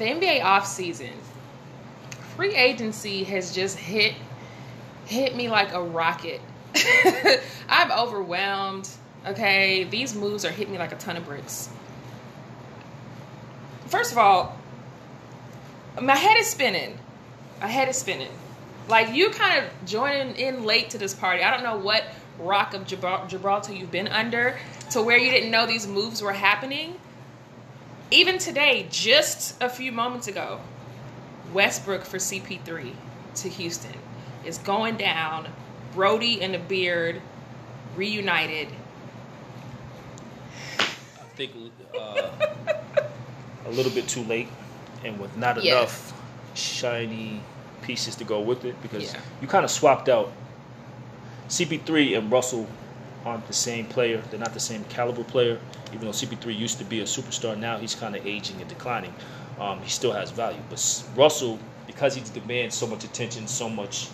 the NBA offseason, free agency has just hit hit me like a rocket. I'm overwhelmed. Okay, these moves are hitting me like a ton of bricks. First of all, my head is spinning. My head is spinning. Like you kind of joining in late to this party. I don't know what rock of Gibraltar you've been under to where you didn't know these moves were happening. Even today, just a few moments ago, Westbrook for CP3 to Houston is going down. Brodie and the Beard reunited. I think uh, a little bit too late, and with not yeah. enough shiny pieces to go with it, because yeah. you kind of swapped out CP3 and Russell aren't the same player. They're not the same caliber player. Even though CP3 used to be a superstar, now he's kind of aging and declining. Um, he still has value, but Russell, because he demands so much attention, so much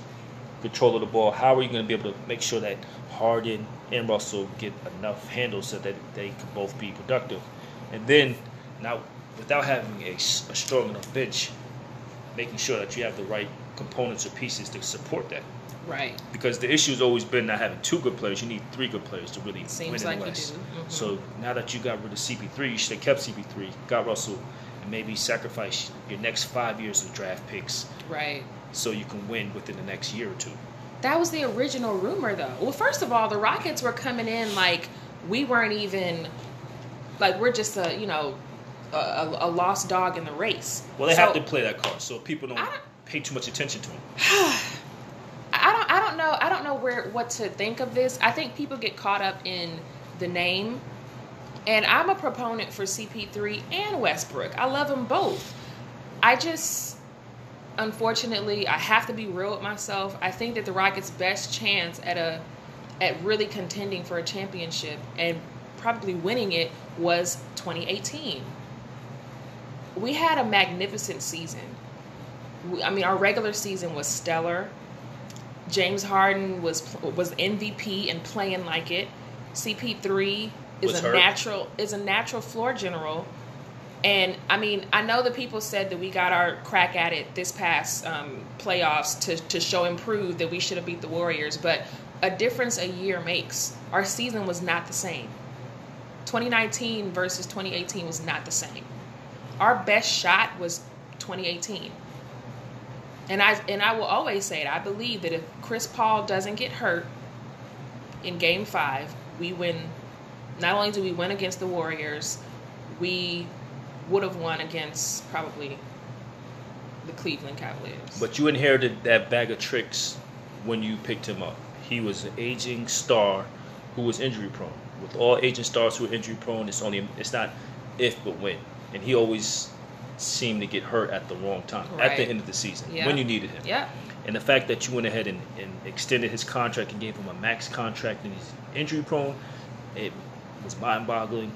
control of the ball, how are you going to be able to make sure that Harden and Russell get enough handles so that they can both be productive? And then, now, without having a, a strong enough bench, making sure that you have the right components or pieces to support that. Right. Because the issue has always been not having two good players. You need three good players to really Seems win in like the West. Mm-hmm. So now that you got rid of CP3, you should have kept CP3, got Russell, and maybe sacrifice your next five years of draft picks. Right. So you can win within the next year or two. That was the original rumor, though. Well, first of all, the Rockets were coming in like we weren't even like we're just a you know a, a lost dog in the race. Well, they so, have to play that card, so people don't, don't pay too much attention to them. I don't I don't know I don't know where what to think of this. I think people get caught up in the name. And I'm a proponent for CP3 and Westbrook. I love them both. I just unfortunately I have to be real with myself. I think that the Rockets' best chance at a at really contending for a championship and probably winning it was 2018. We had a magnificent season. I mean, our regular season was stellar. James Harden was was MVP and playing like it. CP3 is was a hurt. natural is a natural floor general. And I mean, I know the people said that we got our crack at it this past um, playoffs to, to show improve that we should have beat the Warriors, but a difference a year makes. Our season was not the same. 2019 versus 2018 was not the same. Our best shot was 2018. And I and I will always say it. I believe that if Chris Paul doesn't get hurt in Game Five, we win. Not only do we win against the Warriors, we would have won against probably the Cleveland Cavaliers. But you inherited that bag of tricks when you picked him up. He was an aging star who was injury prone. With all aging stars who are injury prone, it's only it's not if but when. And he always seemed to get hurt at the wrong time right. at the end of the season yeah. when you needed him. Yeah. And the fact that you went ahead and, and extended his contract and gave him a max contract and he's injury prone, it was mind boggling,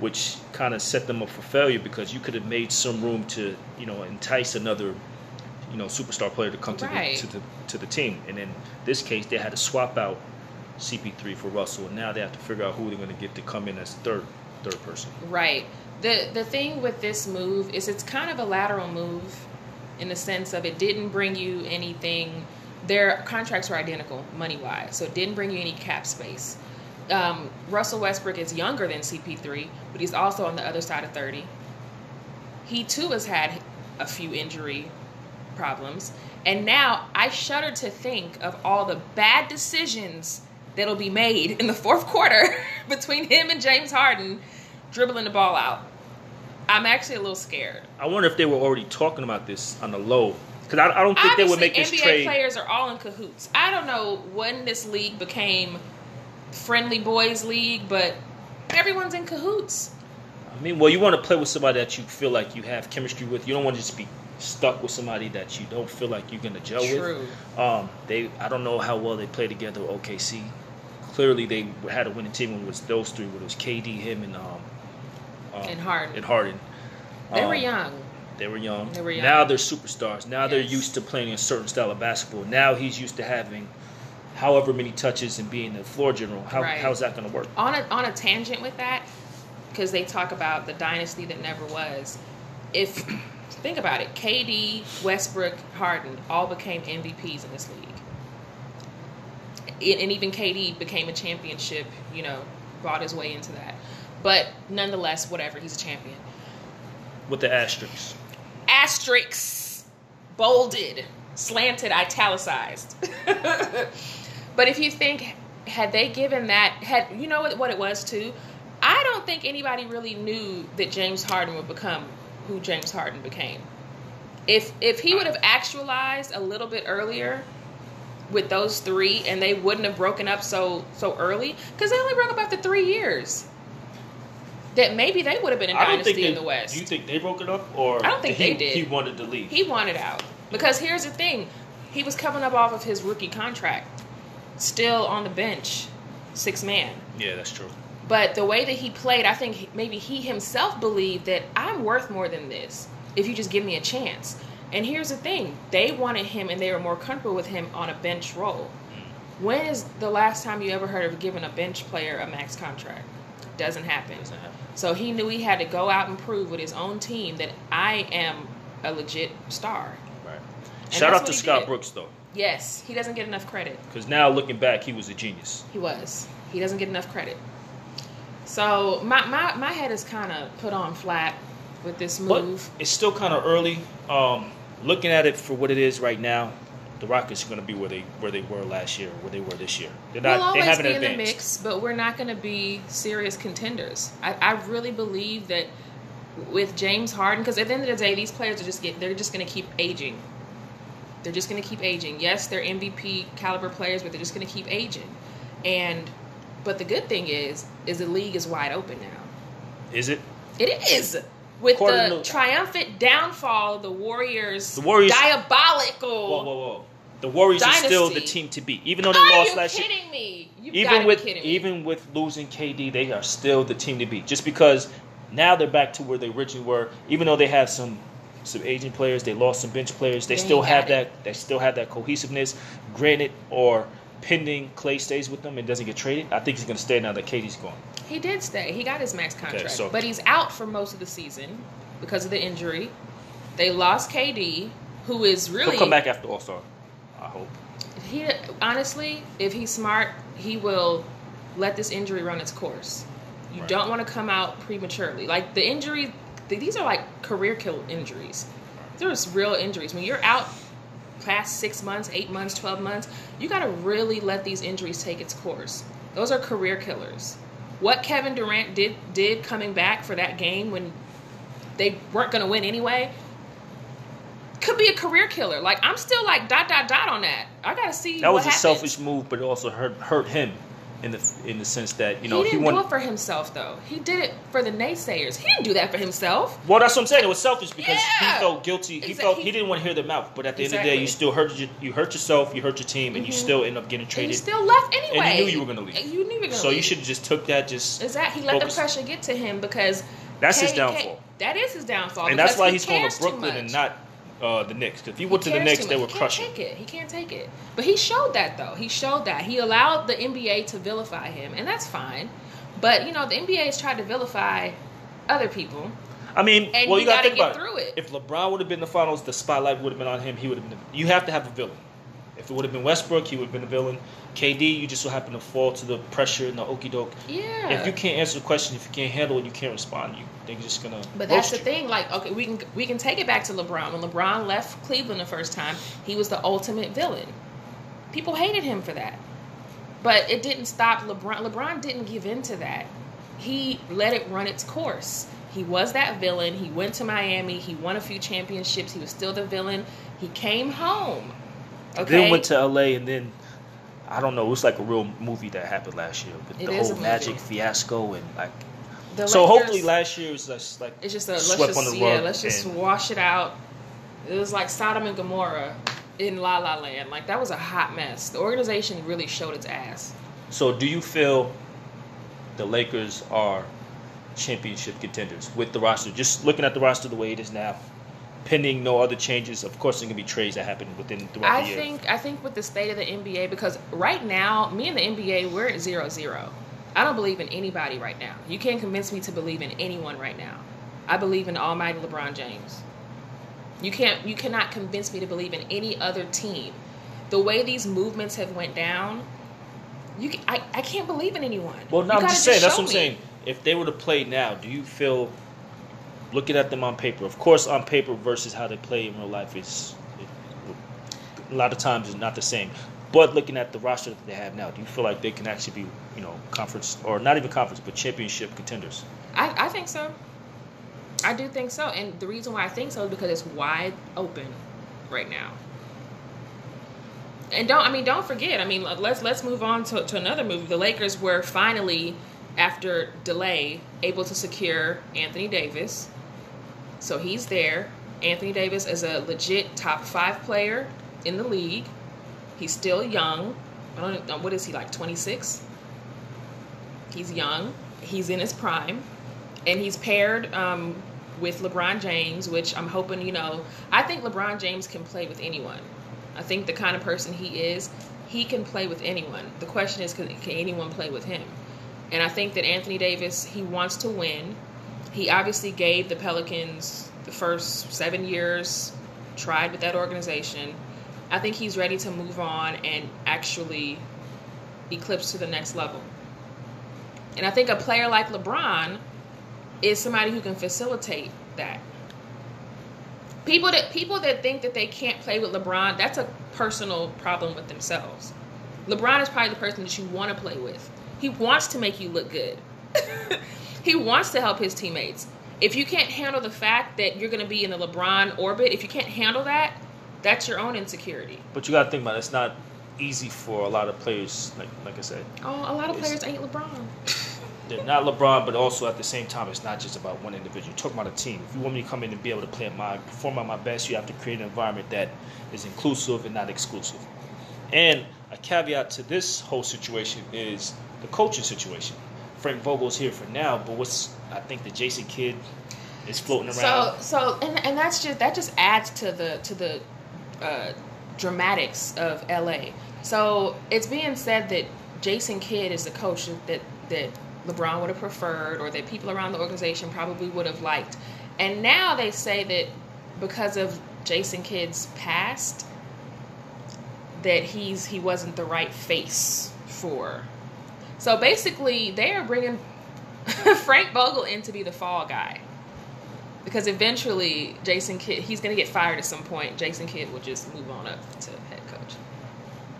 which kind of set them up for failure because you could have made some room to, you know, entice another, you know, superstar player to come right. to, the, to, the, to the team. And in this case, they had to swap out CP3 for Russell, and now they have to figure out who they're going to get to come in as third third person. Right the the thing with this move is it's kind of a lateral move in the sense of it didn't bring you anything. Their contracts were identical money wise so it didn't bring you any cap space. Um, russell westbrook is younger than cp3 but he's also on the other side of 30 he too has had a few injury problems. And now i shudder to think of all the bad decisions that'll be made in the fourth quarter between him and james harden dribbling the ball out I'm actually a little scared. I wonder if they were already talking about this on the low. Because I, I, don't think Obviously, they would make this NBA trade. players are all in cahoots. I don't know when this league became friendly boys league, but everyone's in cahoots. I mean, well, you want to play with somebody that you feel like you have chemistry with. You don't want to just be stuck with somebody that you don't feel like you're going to gel True. with. Um, they, I don't know how well they play together. OKC, clearly they had a winning team when it was those three. When it was KD, him, and um, um, and Harden. And Harden. They um, were young. They were young. They were young. Now they're superstars. Now yes. they're used to playing a certain style of basketball. Now he's used to having however many touches and being the floor general. How, right. How's that going to work? On a, on a tangent with that, because they talk about the dynasty that never was. If Think about it. KD, Westbrook, Harden all became MVPs in this league. And even KD became a championship, you know, brought his way into that. But nonetheless, whatever, he's a champion. With the asterisks. Asterisks. Bolded, slanted, italicized. but if you think, had they given that, had you know what, it was too? I don't think anybody really knew that James Harden would become who James Harden became. If if he would have actualized a little bit earlier with those three, and they wouldn't have broken up so so early, because they only broke up after three years. That maybe they would have been a dynasty they, in the West. Do you think they broke it up, or I don't think he, they did. He wanted to leave. He wanted out because here's the thing: he was coming up off of his rookie contract, still on the bench, six man. Yeah, that's true. But the way that he played, I think maybe he himself believed that I'm worth more than this if you just give me a chance. And here's the thing they wanted him and they were more comfortable with him on a bench role. Hmm. When is the last time you ever heard of giving a bench player a max contract? Doesn't happen. Doesn't happen. So he knew he had to go out and prove with his own team that I am a legit star. Right. And Shout out to Scott did. Brooks, though. Yes, he doesn't get enough credit. Because now looking back, he was a genius. He was. He doesn't get enough credit. So my my, my head is kind of put on flat with this move. But it's still kind of early. Um, looking at it for what it is right now, the Rockets are going to be where they where they were last year, where they were this year. They're not. We'll always they haven't be advanced. in the mix, but we're not going to be serious contenders. I, I really believe that with James Harden, because at the end of the day, these players are just get they're just going to keep aging. They're just going to keep aging. Yes, they're MVP caliber players, but they're just going to keep aging. And but the good thing is, is the league is wide open now. Is it? It is. With According the to, triumphant downfall of the Warriors, the Warriors diabolical. Whoa, whoa, whoa! The Warriors dynasty. are still the team to beat, even though they are lost last year. Are you kidding me? You've even with even with losing KD, they are still the team to beat. Just because now they're back to where they originally were, even though they have some some aging players, they lost some bench players. They, they still have it. that. They still have that cohesiveness. Granted, or pending Clay stays with them and doesn't get traded, I think he's going to stay now that KD's gone. He did stay. He got his max contract, okay, so. but he's out for most of the season because of the injury. They lost KD, who is really He'll come back after All Star. I hope. He honestly, if he's smart, he will let this injury run its course. You right. don't want to come out prematurely. Like the injury, these are like career kill injuries. There's real injuries. When you're out past six months, eight months, 12 months, you got to really let these injuries take its course. Those are career killers. What Kevin Durant did did coming back for that game when they weren't going to win anyway could be a career killer. Like I'm still like dot dot dot on that. I got to see. That was a happens. selfish move, but it also hurt hurt him in the in the sense that you know he didn't he wanted, do it for himself though. He did it for the naysayers. He didn't do that for himself. Well, that's what I'm saying. It was selfish because yeah. he felt guilty. He felt he, he, didn't want to hear their mouth. But at the exactly. end of the day, you still hurt you, you hurt yourself, you hurt your team, and mm-hmm. you still end up getting traded. And you still left anyway. And you knew you were going to leave. You knew you were going to So leave. you should have just took that. Just exactly. He let focus. the pressure get to him because that's his downfall. That is his downfall. And that's why he's going to Brooklyn and not uh, the Knicks. If he, he went to the Knicks, they were he crushing. Can't take it. He can't take it. But he showed that though. He showed that he allowed the NBA to vilify him, and that's fine. But you know, the NBA has tried to vilify other people. I mean, and well, you, you got to think about through it. If LeBron would have been in the finals, the spotlight would have been on him. He would have been. You have to have a villain. If it would have been Westbrook, he would have been a villain. KD, you just so happen to fall to the pressure and the okey doke. Yeah. If you can't answer the question, if you can't handle it, you can't respond. You they're just gonna. But that's the you. thing. Like, okay, we can we can take it back to LeBron. When LeBron left Cleveland the first time, he was the ultimate villain. People hated him for that, but it didn't stop LeBron. LeBron didn't give in to that. He let it run its course. He was that villain. He went to Miami. He won a few championships. He was still the villain. He came home. Okay. Then went to LA and then I don't know. It was like a real movie that happened last year. But it the whole Magic fiasco and like. The so hopefully last year was just like it's just a let's just yeah let's just wash it out. It was like Sodom and Gomorrah in La La Land. Like that was a hot mess. The organization really showed its ass. So do you feel the Lakers are championship contenders with the roster? Just looking at the roster the way it is now pending no other changes. Of course, there can be trades that happen within throughout I the year. I think I think with the state of the NBA, because right now, me and the NBA, we're at zero zero. I don't believe in anybody right now. You can't convince me to believe in anyone right now. I believe in Almighty LeBron James. You can't you cannot convince me to believe in any other team. The way these movements have went down, you can, I, I can't believe in anyone. Well, no, I'm just saying. That's what I'm me. saying. If they were to play now, do you feel, looking at them on paper, of course, on paper versus how they play in real life is, a lot of times is not the same. But looking at the roster that they have now, do you feel like they can actually be, you know, conference or not even conference, but championship contenders? I, I think so. I do think so, and the reason why I think so is because it's wide open right now. And don't I mean don't forget. I mean let's let's move on to, to another movie. The Lakers were finally, after delay, able to secure Anthony Davis. So he's there. Anthony Davis is a legit top five player in the league. He's still young. I don't know what is he like, twenty six? He's young. He's in his prime, and he's paired um, with LeBron James, which I'm hoping, you know, I think LeBron James can play with anyone. I think the kind of person he is, he can play with anyone. The question is, can, can anyone play with him? And I think that Anthony Davis, he wants to win. He obviously gave the Pelicans the first seven years, tried with that organization. I think he's ready to move on and actually eclipse to the next level. And I think a player like LeBron is somebody who can facilitate that. People that people that think that they can't play with LeBron, that's a personal problem with themselves. LeBron is probably the person that you want to play with. He wants to make you look good. he wants to help his teammates. If you can't handle the fact that you're going to be in the LeBron orbit, if you can't handle that, that's your own insecurity. But you got to think about it. It's not easy for a lot of players, like like I said. Oh, a lot of players ain't LeBron. they're not LeBron, but also at the same time, it's not just about one individual. You're about a team. If you want me to come in and be able to play at my perform at my best, you have to create an environment that is inclusive and not exclusive. And a caveat to this whole situation is the coaching situation. Frank Vogel's here for now, but what's I think the Jason Kidd is floating around. So so and and that's just that just adds to the to the uh, dramatics of LA. So it's being said that Jason Kidd is the coach that that LeBron would have preferred or that people around the organization probably would have liked. And now they say that because of Jason Kidd's past, that he's he wasn't the right face for. So basically, they are bringing Frank Vogel in to be the fall guy. Because eventually, Jason Kidd, he's going to get fired at some point. Jason Kidd will just move on up to head coach.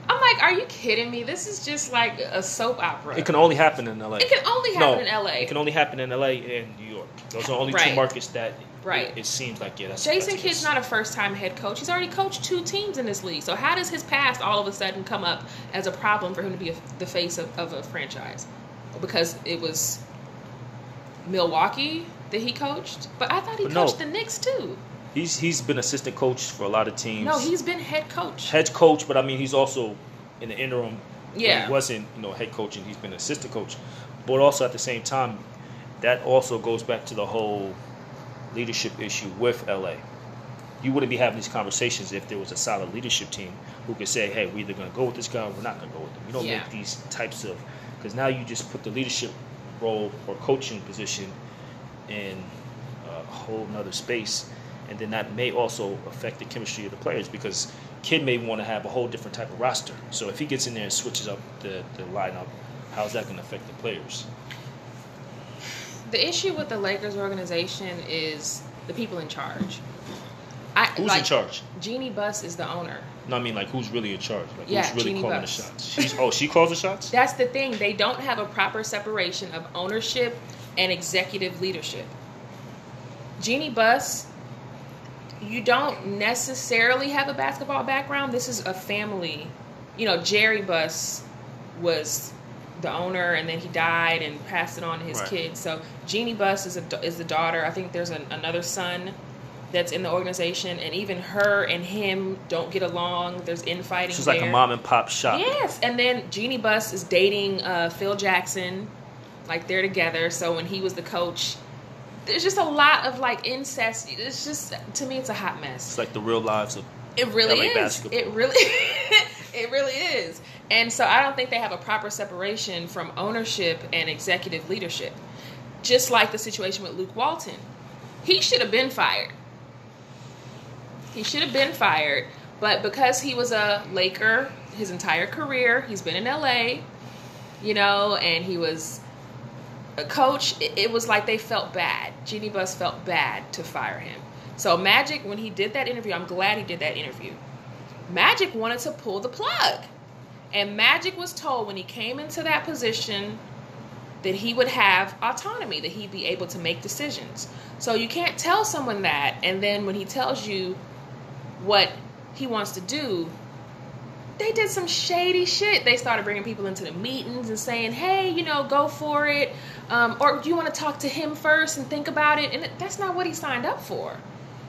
I'm like, are you kidding me? This is just like a soap opera. It can only happen in LA. It can only happen no, in LA. It can only happen in LA and New York. Those are only right. two markets that right. It, it, seems like yeah. That's, Jason that's Kidd's not a first time head coach. He's already coached two teams in this league. So how does his past all of a sudden come up as a problem for him to be a, the face of, of a franchise? Because it was Milwaukee that he coached, but I thought he but coached no. the Knicks too. He's he's been assistant coach for a lot of teams. No, he's been head coach. Head coach, but I mean he's also in the interim. Yeah, he wasn't you know head coaching. He's been assistant coach, but also at the same time, that also goes back to the whole leadership issue with LA. You wouldn't be having these conversations if there was a solid leadership team who could say, "Hey, we're either going to go with this guy or we're not going to go with him." You don't yeah. make these types of because now you just put the leadership role or coaching position in a whole nother space and then that may also affect the chemistry of the players because Kidd may want to have a whole different type of roster. So if he gets in there and switches up the, the lineup, how's that going to affect the players? The issue with the Lakers organization is the people in charge. I, who's like, in charge? Jeanie Buss is the owner. No, I mean like who's really in charge? Like yeah, who's really Jeanie calling Buss. the shots? She's, oh, she calls the shots. That's the thing. They don't have a proper separation of ownership and executive leadership. Jeanie Buss you don't necessarily have a basketball background. This is a family. You know, Jerry Buss was the owner, and then he died and passed it on to his right. kids. So Jeanie Buss is a, is the daughter. I think there's an, another son that's in the organization, and even her and him don't get along. There's infighting. She's there. like a mom and pop shop. Yes, and then Jeanie Buss is dating uh, Phil Jackson, like they're together. So when he was the coach, there's just a lot of like incest. It's just to me, it's a hot mess. It's like the real lives of it really LA is. Basketball. It really, it really is. And so I don't think they have a proper separation from ownership and executive leadership. Just like the situation with Luke Walton, he should have been fired. He should have been fired, but because he was a Laker his entire career, he's been in LA, you know, and he was a coach. It, it was like they felt bad. Jeanie Buss felt bad to fire him. So Magic, when he did that interview, I'm glad he did that interview. Magic wanted to pull the plug. And Magic was told when he came into that position that he would have autonomy, that he'd be able to make decisions. So you can't tell someone that, and then when he tells you what he wants to do, they did some shady shit. They started bringing people into the meetings and saying, "Hey, you know, go for it," um, or do you want to talk to him first and think about it? And that's not what he signed up for.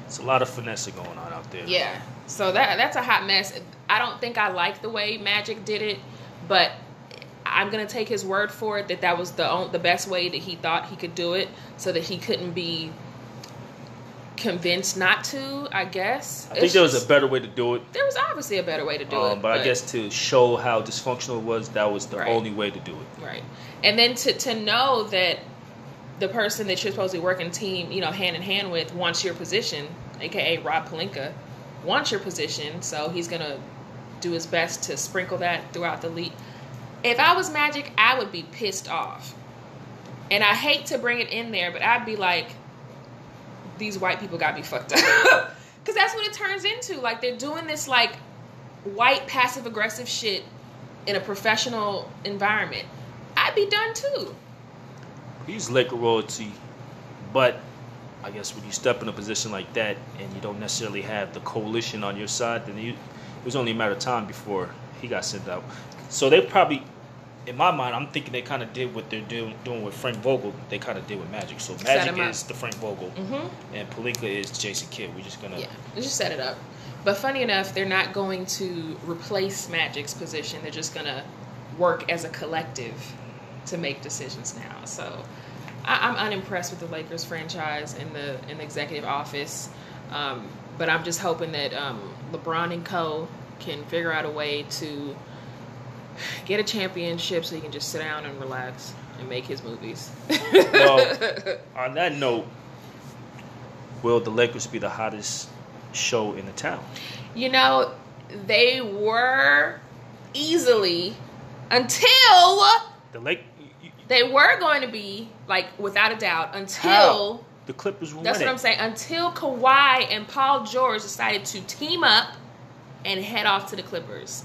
It's a lot of finessing going on out there. Yeah, so that that's a hot mess. I don't think I like the way Magic did it, but I'm gonna take his word for it that that was the the best way that he thought he could do it, so that he couldn't be convinced not to. I guess. I think it's there was just, a better way to do it. There was obviously a better way to do um, it, but, but, I guess to show how dysfunctional it was, that was the right. only way to do it. Right, and then to to know that the person that you're supposed to be working team, you know, hand in hand with, wants your position, aka Rob Pelinka, wants your position, so he's gonna do his best to sprinkle that throughout the league. If I was Magic, I would be pissed off. And I hate to bring it in there, but I'd be like, these white people got me fucked up. Because that's what it turns into. Like, they're doing this, like, white passive aggressive shit in a professional environment. I'd be done too. He's Laker royalty, but I guess when you step in a position like that and you don't necessarily have the coalition on your side, then you, it was only a matter of time before he got sent out. So they probably in my mind, I'm thinking they kind of did what they're doing doing with Frank Vogel. They kind of did with Magic. So Magic is the Frank Vogel, mm-hmm. and Pelinka is Jason Kidd. We're just gonna yeah, just set it up. But funny enough, they're not going to replace Magic's position. They're just gonna work as a collective to make decisions now. So I, am unimpressed with the Lakers franchise and the in the executive office. Um, but I'm just hoping that um, LeBron and Co can figure out a way to get a championship so he can just sit down and relax and make his movies. well, on that note, will the Lakers be the hottest show in the town? You know, they were easily until the Lake. They were going to be like without a doubt until How? the Clippers. That's what I'm saying. Until Kawhi and Paul George decided to team up and head off to the Clippers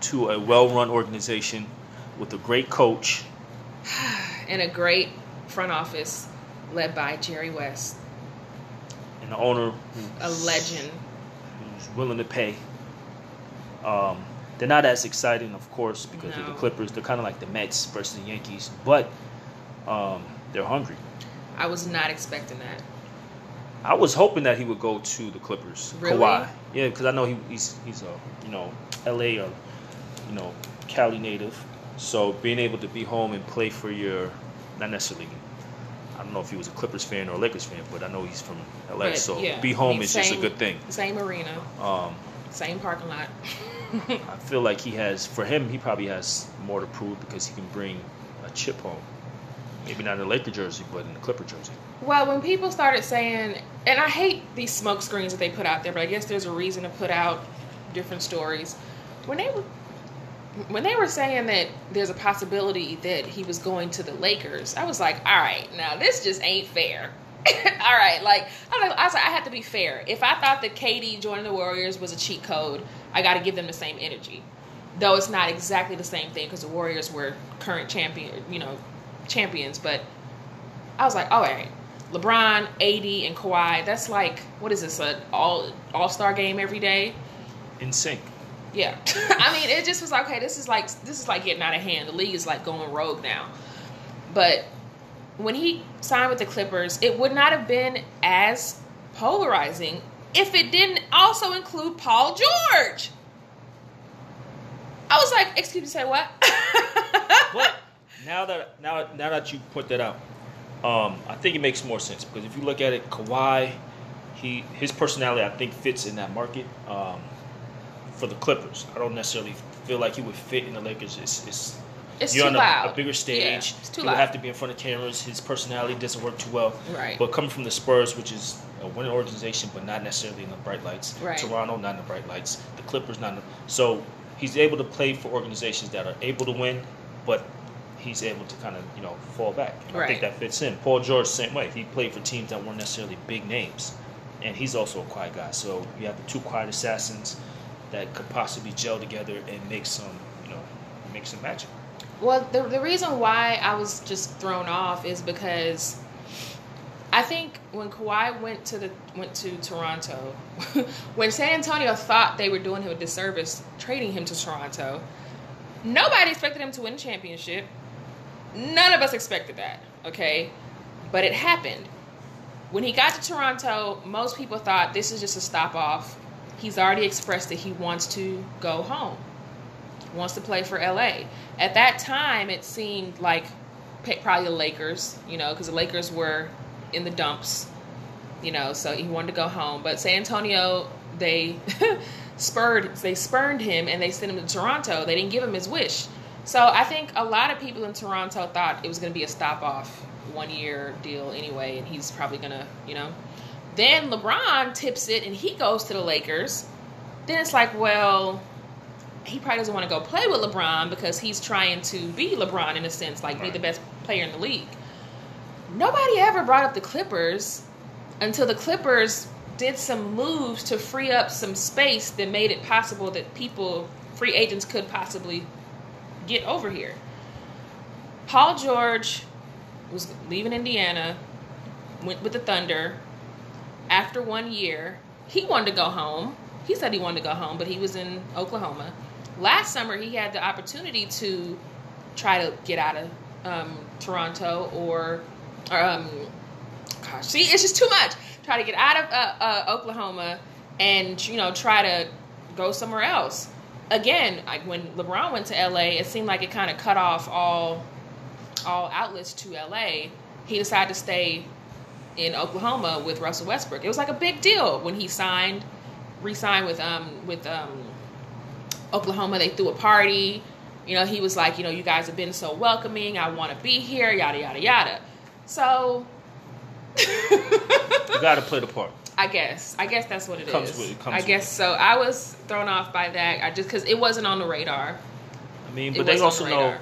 to a well-run organization with a great coach and a great front office led by Jerry West and the owner a legend who's willing to pay um, they're not as exciting of course because no. of the clippers they're kind of like the mets versus the yankees but um, they're hungry i was not expecting that I was hoping that he would go to the Clippers. Really? Kawhi. Yeah, because I know he, he's he's a you know L.A. or you know, Cali native. So being able to be home and play for your, not necessarily, I don't know if he was a Clippers fan or a Lakers fan, but I know he's from LA. But, so yeah, be home I mean, is same, just a good thing. Same arena. Um, same parking lot. I feel like he has, for him, he probably has more to prove because he can bring a chip home. Maybe not in the Laker jersey, but in the Clipper jersey. Well, when people started saying, and I hate these smoke screens that they put out there, but I guess there's a reason to put out different stories. When they were when they were saying that there's a possibility that he was going to the Lakers, I was like, all right, now this just ain't fair. all right, like I was, like, I was like, I have to be fair. If I thought that KD joining the Warriors was a cheat code, I got to give them the same energy. Though it's not exactly the same thing because the Warriors were current champion, you know, champions. But I was like, all right, LeBron, AD, and Kawhi. That's like what is this? An all All Star game every day. In sync. Yeah. I mean, it just was like, okay, this is like this is like getting out of hand. The league is like going rogue now. But when he signed with the Clippers, it would not have been as polarizing if it didn't also include Paul George. I was like, excuse me, say what? but now that now now that you put that out, um, I think it makes more sense because if you look at it, Kawhi, he his personality I think fits in that market. Um, for the Clippers. I don't necessarily feel like he would fit in the Lakers. It's, it's it's you're too on a, loud. a bigger stage. Yeah, it's too loud. have to be in front of cameras. His personality doesn't work too well. Right. But coming from the Spurs, which is a winning organization, but not necessarily in the bright lights. Right. Toronto, not in the bright lights. The Clippers, not in the, so he's able to play for organizations that are able to win, but he's able to kind of you know fall back. I Right. think that fits in. Paul George, same way. He played for teams that weren't necessarily big names, and he's also a quiet guy. So you have the two quiet assassins that could possibly gel together and make some you know make some magic. Well, the, the reason why I was just thrown off is because I think when Kawhi went to the went to Toronto, when San Antonio thought they were doing him a disservice trading him to Toronto, nobody expected him to win a championship. None of us expected that, okay? But it happened. When he got to Toronto, most people thought this is just a stop off. He's already expressed that he wants to go home wants to play for LA. At that time, it seemed like probably the Lakers, you know, because the Lakers were in the dumps, you know, so he wanted to go home. But San Antonio, they spurred, they spurned him and they sent him to Toronto. They didn't give him his wish. So I think a lot of people in Toronto thought it was going to be a stop off one year deal anyway, and he's probably going to, you know. Then LeBron tips it and he goes to the Lakers. Then it's like, well, he probably doesn't want to go play with LeBron because he's trying to be LeBron in a sense, like be the best player in the league. Nobody ever brought up the Clippers until the Clippers did some moves to free up some space that made it possible that people, free agents, could possibly get over here. Paul George was leaving Indiana, went with the Thunder. After one year, he wanted to go home. He said he wanted to go home, but he was in Oklahoma. Last summer, he had the opportunity to try to get out of um, Toronto or, um, gosh, see, it's just too much. Try to get out of uh, uh, Oklahoma and you know try to go somewhere else. Again, like when LeBron went to LA, it seemed like it kind of cut off all all outlets to LA. He decided to stay in Oklahoma with Russell Westbrook. It was like a big deal when he signed, re-signed with um with um Oklahoma. They threw a party. You know, he was like, you know, you guys have been so welcoming. I want to be here. Yada yada yada. So. You got to play the part. I guess. I guess that's what it is. Comes with- it comes I guess so. I was thrown off by that. I just because it wasn't on the radar. I mean, It but they also the know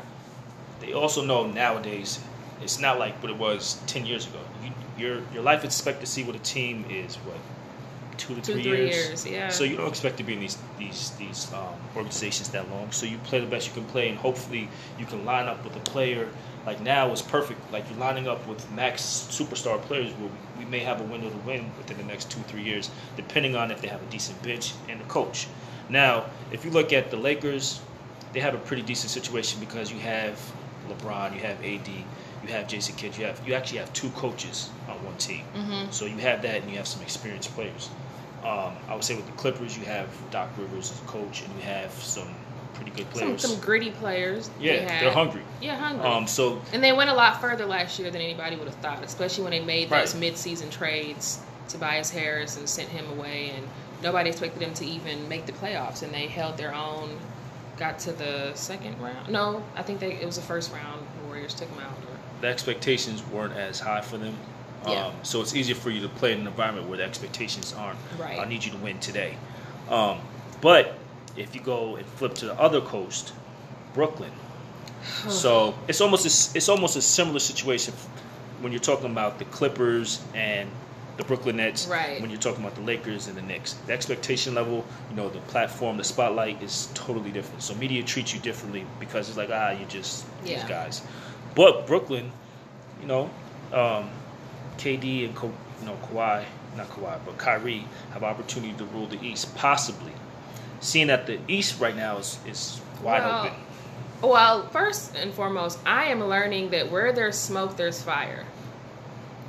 they also know nowadays it's not like what it was ten years ago. You, your your life expectancy with a team is what two to Two, three, three years. years, yeah. So you don't expect to be in these these these um, organizations that long. So you play the best you can play, and hopefully you can line up with a player. Like now is perfect. Like you're lining up with max superstar players where we, we may have a window to win within the next two three years, depending on if they have a decent bench and a coach. Now, if you look at the Lakers, they have a pretty decent situation because you have LeBron, you have AD, you have Jason Kidd, you have you actually have two coaches on one team. Mhm. So you have that, and you have some experienced players. Um, I would say with the Clippers, you have Doc Rivers as a coach, and you have some pretty good players. some gritty players. yeah, they they're hungry. Yeah, hungry. Um, so and they went a lot further last year than anybody would have thought, especially when they made those Right. mid-season trades. Tobias Harris and sent him away, and nobody expected them to even make the playoffs, and they held their own. Got to the second round. No, I think they it was the first round. The Warriors took them out. Or, the expectations weren't as high for them. Um, So it's easier for you to play in an environment where the expectations aren't. Right. I need you to win today. Um, but if you go and flip to the other coast, Brooklyn. so it's almost a, it's almost a similar situation when you're talking about the Clippers and the Brooklyn Nets. Right. When you're talking about the Lakers and the Knicks, the expectation level, you know, the platform, the spotlight is totally different. So media treats you differently because it's like ah, you're just these guys. But Brooklyn, you know, um, KD and Ka- you know Kawhi, not Kawhi, but Kyrie have opportunity to rule the East, possibly. Seeing that the East right now is is wide Well, open. Well, first and foremost, I am learning that where there's smoke, there's fire.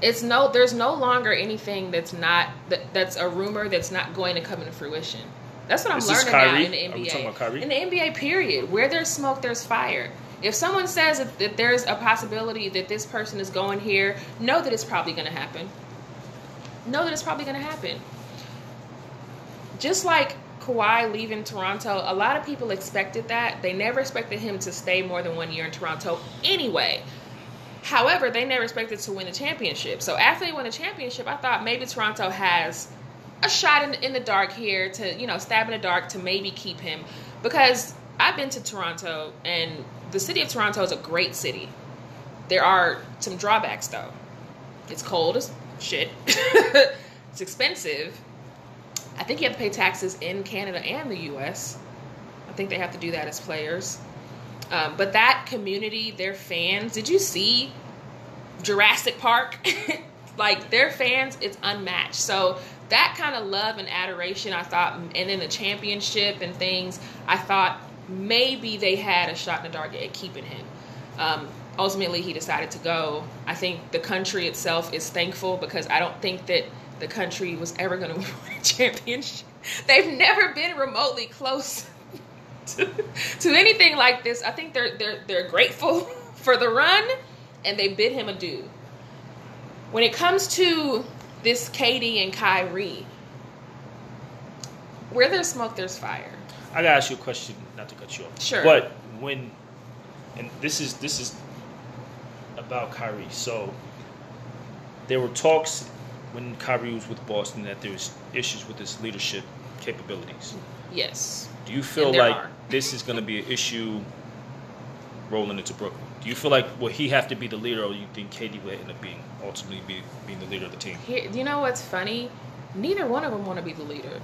It's no, there's no longer anything that's not that, that's a rumor that's not going to come into fruition. That's what I'm Is learning now in the NBA. Are we talking about Kyrie? In the NBA, period, where there's smoke, there's fire. If someone says that, that there's a possibility that this person is going here, know that it's probably going to happen. Know that it's probably going to happen. Just like Kawhi leaving Toronto, a lot of people expected that. They never expected him to stay more than one year in Toronto anyway. However, they never expected to win the championship. So after they won the championship, I thought maybe Toronto has a shot in, in the dark here to, you know, stab in the dark to maybe keep him. Because I've been to Toronto, and the city of Toronto is a great city. There are some drawbacks, though. It's cold as shit. it's expensive. I think you have to pay taxes in Canada and the U.S. I think they have to do that as players. Um, but that community, their fans, did you see Jurassic Park? like their fans, it's unmatched. So that kind of love and adoration, I thought, and then the championship and things, I thought maybe they had a shot in the dark at keeping him. Um, ultimately, he decided to go. I think the country itself is thankful because I don't think that the country was ever going to win a championship. They've never been remotely close to, to anything like this. I think they're they're they're grateful for the run, and they bid him adieu. When it comes to this KD and Kyrie, where there's smoke, there's fire. I gotta ask you a question, not to cut you off. Sure. But when, and this is this is about Kyrie. So there were talks when Kyrie was with Boston that there was issues with his leadership capabilities. Yes. Do you feel like are. this is going to be an issue rolling into Brooklyn? Do you feel like will he have to be the leader, or do you think KD will end up being ultimately be, being the leader of the team? Here, you know what's funny? Neither one of them want to be the leader.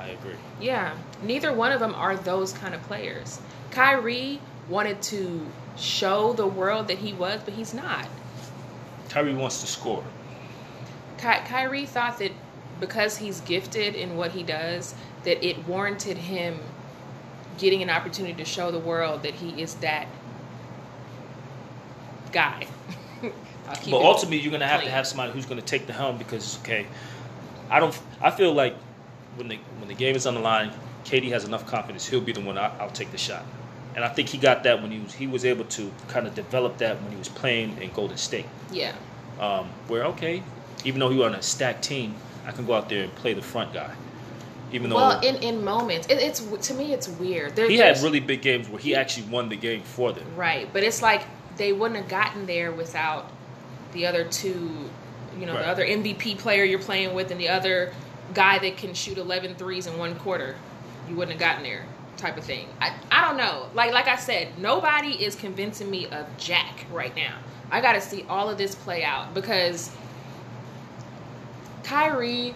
I agree. Yeah, neither one of them are those kind of players. Kyrie wanted to show the world that he was, but he's not. Kyrie wants to score. Ky- Kyrie thought that because he's gifted in what he does, that it warranted him getting an opportunity to show the world that he is that guy. but ultimately, you're going to have to have somebody who's going to take the helm because, okay, I don't. I feel like when the when the game is on the line, KD has enough confidence. He'll be the one. I, will take the shot, and I think he got that when he was he was able to kind of develop that when he was playing in Golden State. Yeah. Um, where okay, even though he was on a stacked team, I can go out there and play the front guy. Even though well, in, in moments, it, it's to me it's weird. There, he had really big games where he actually won the game for them. Right, but it's like they wouldn't have gotten there without the other two, you know, right. the other MVP player you're playing with and the other guy that can shoot 11 threes in one quarter. You wouldn't have gotten there, type of thing. I, I don't know. Like like I said, nobody is convincing me of Jack right now. I got to see all of this play out because Kyrie,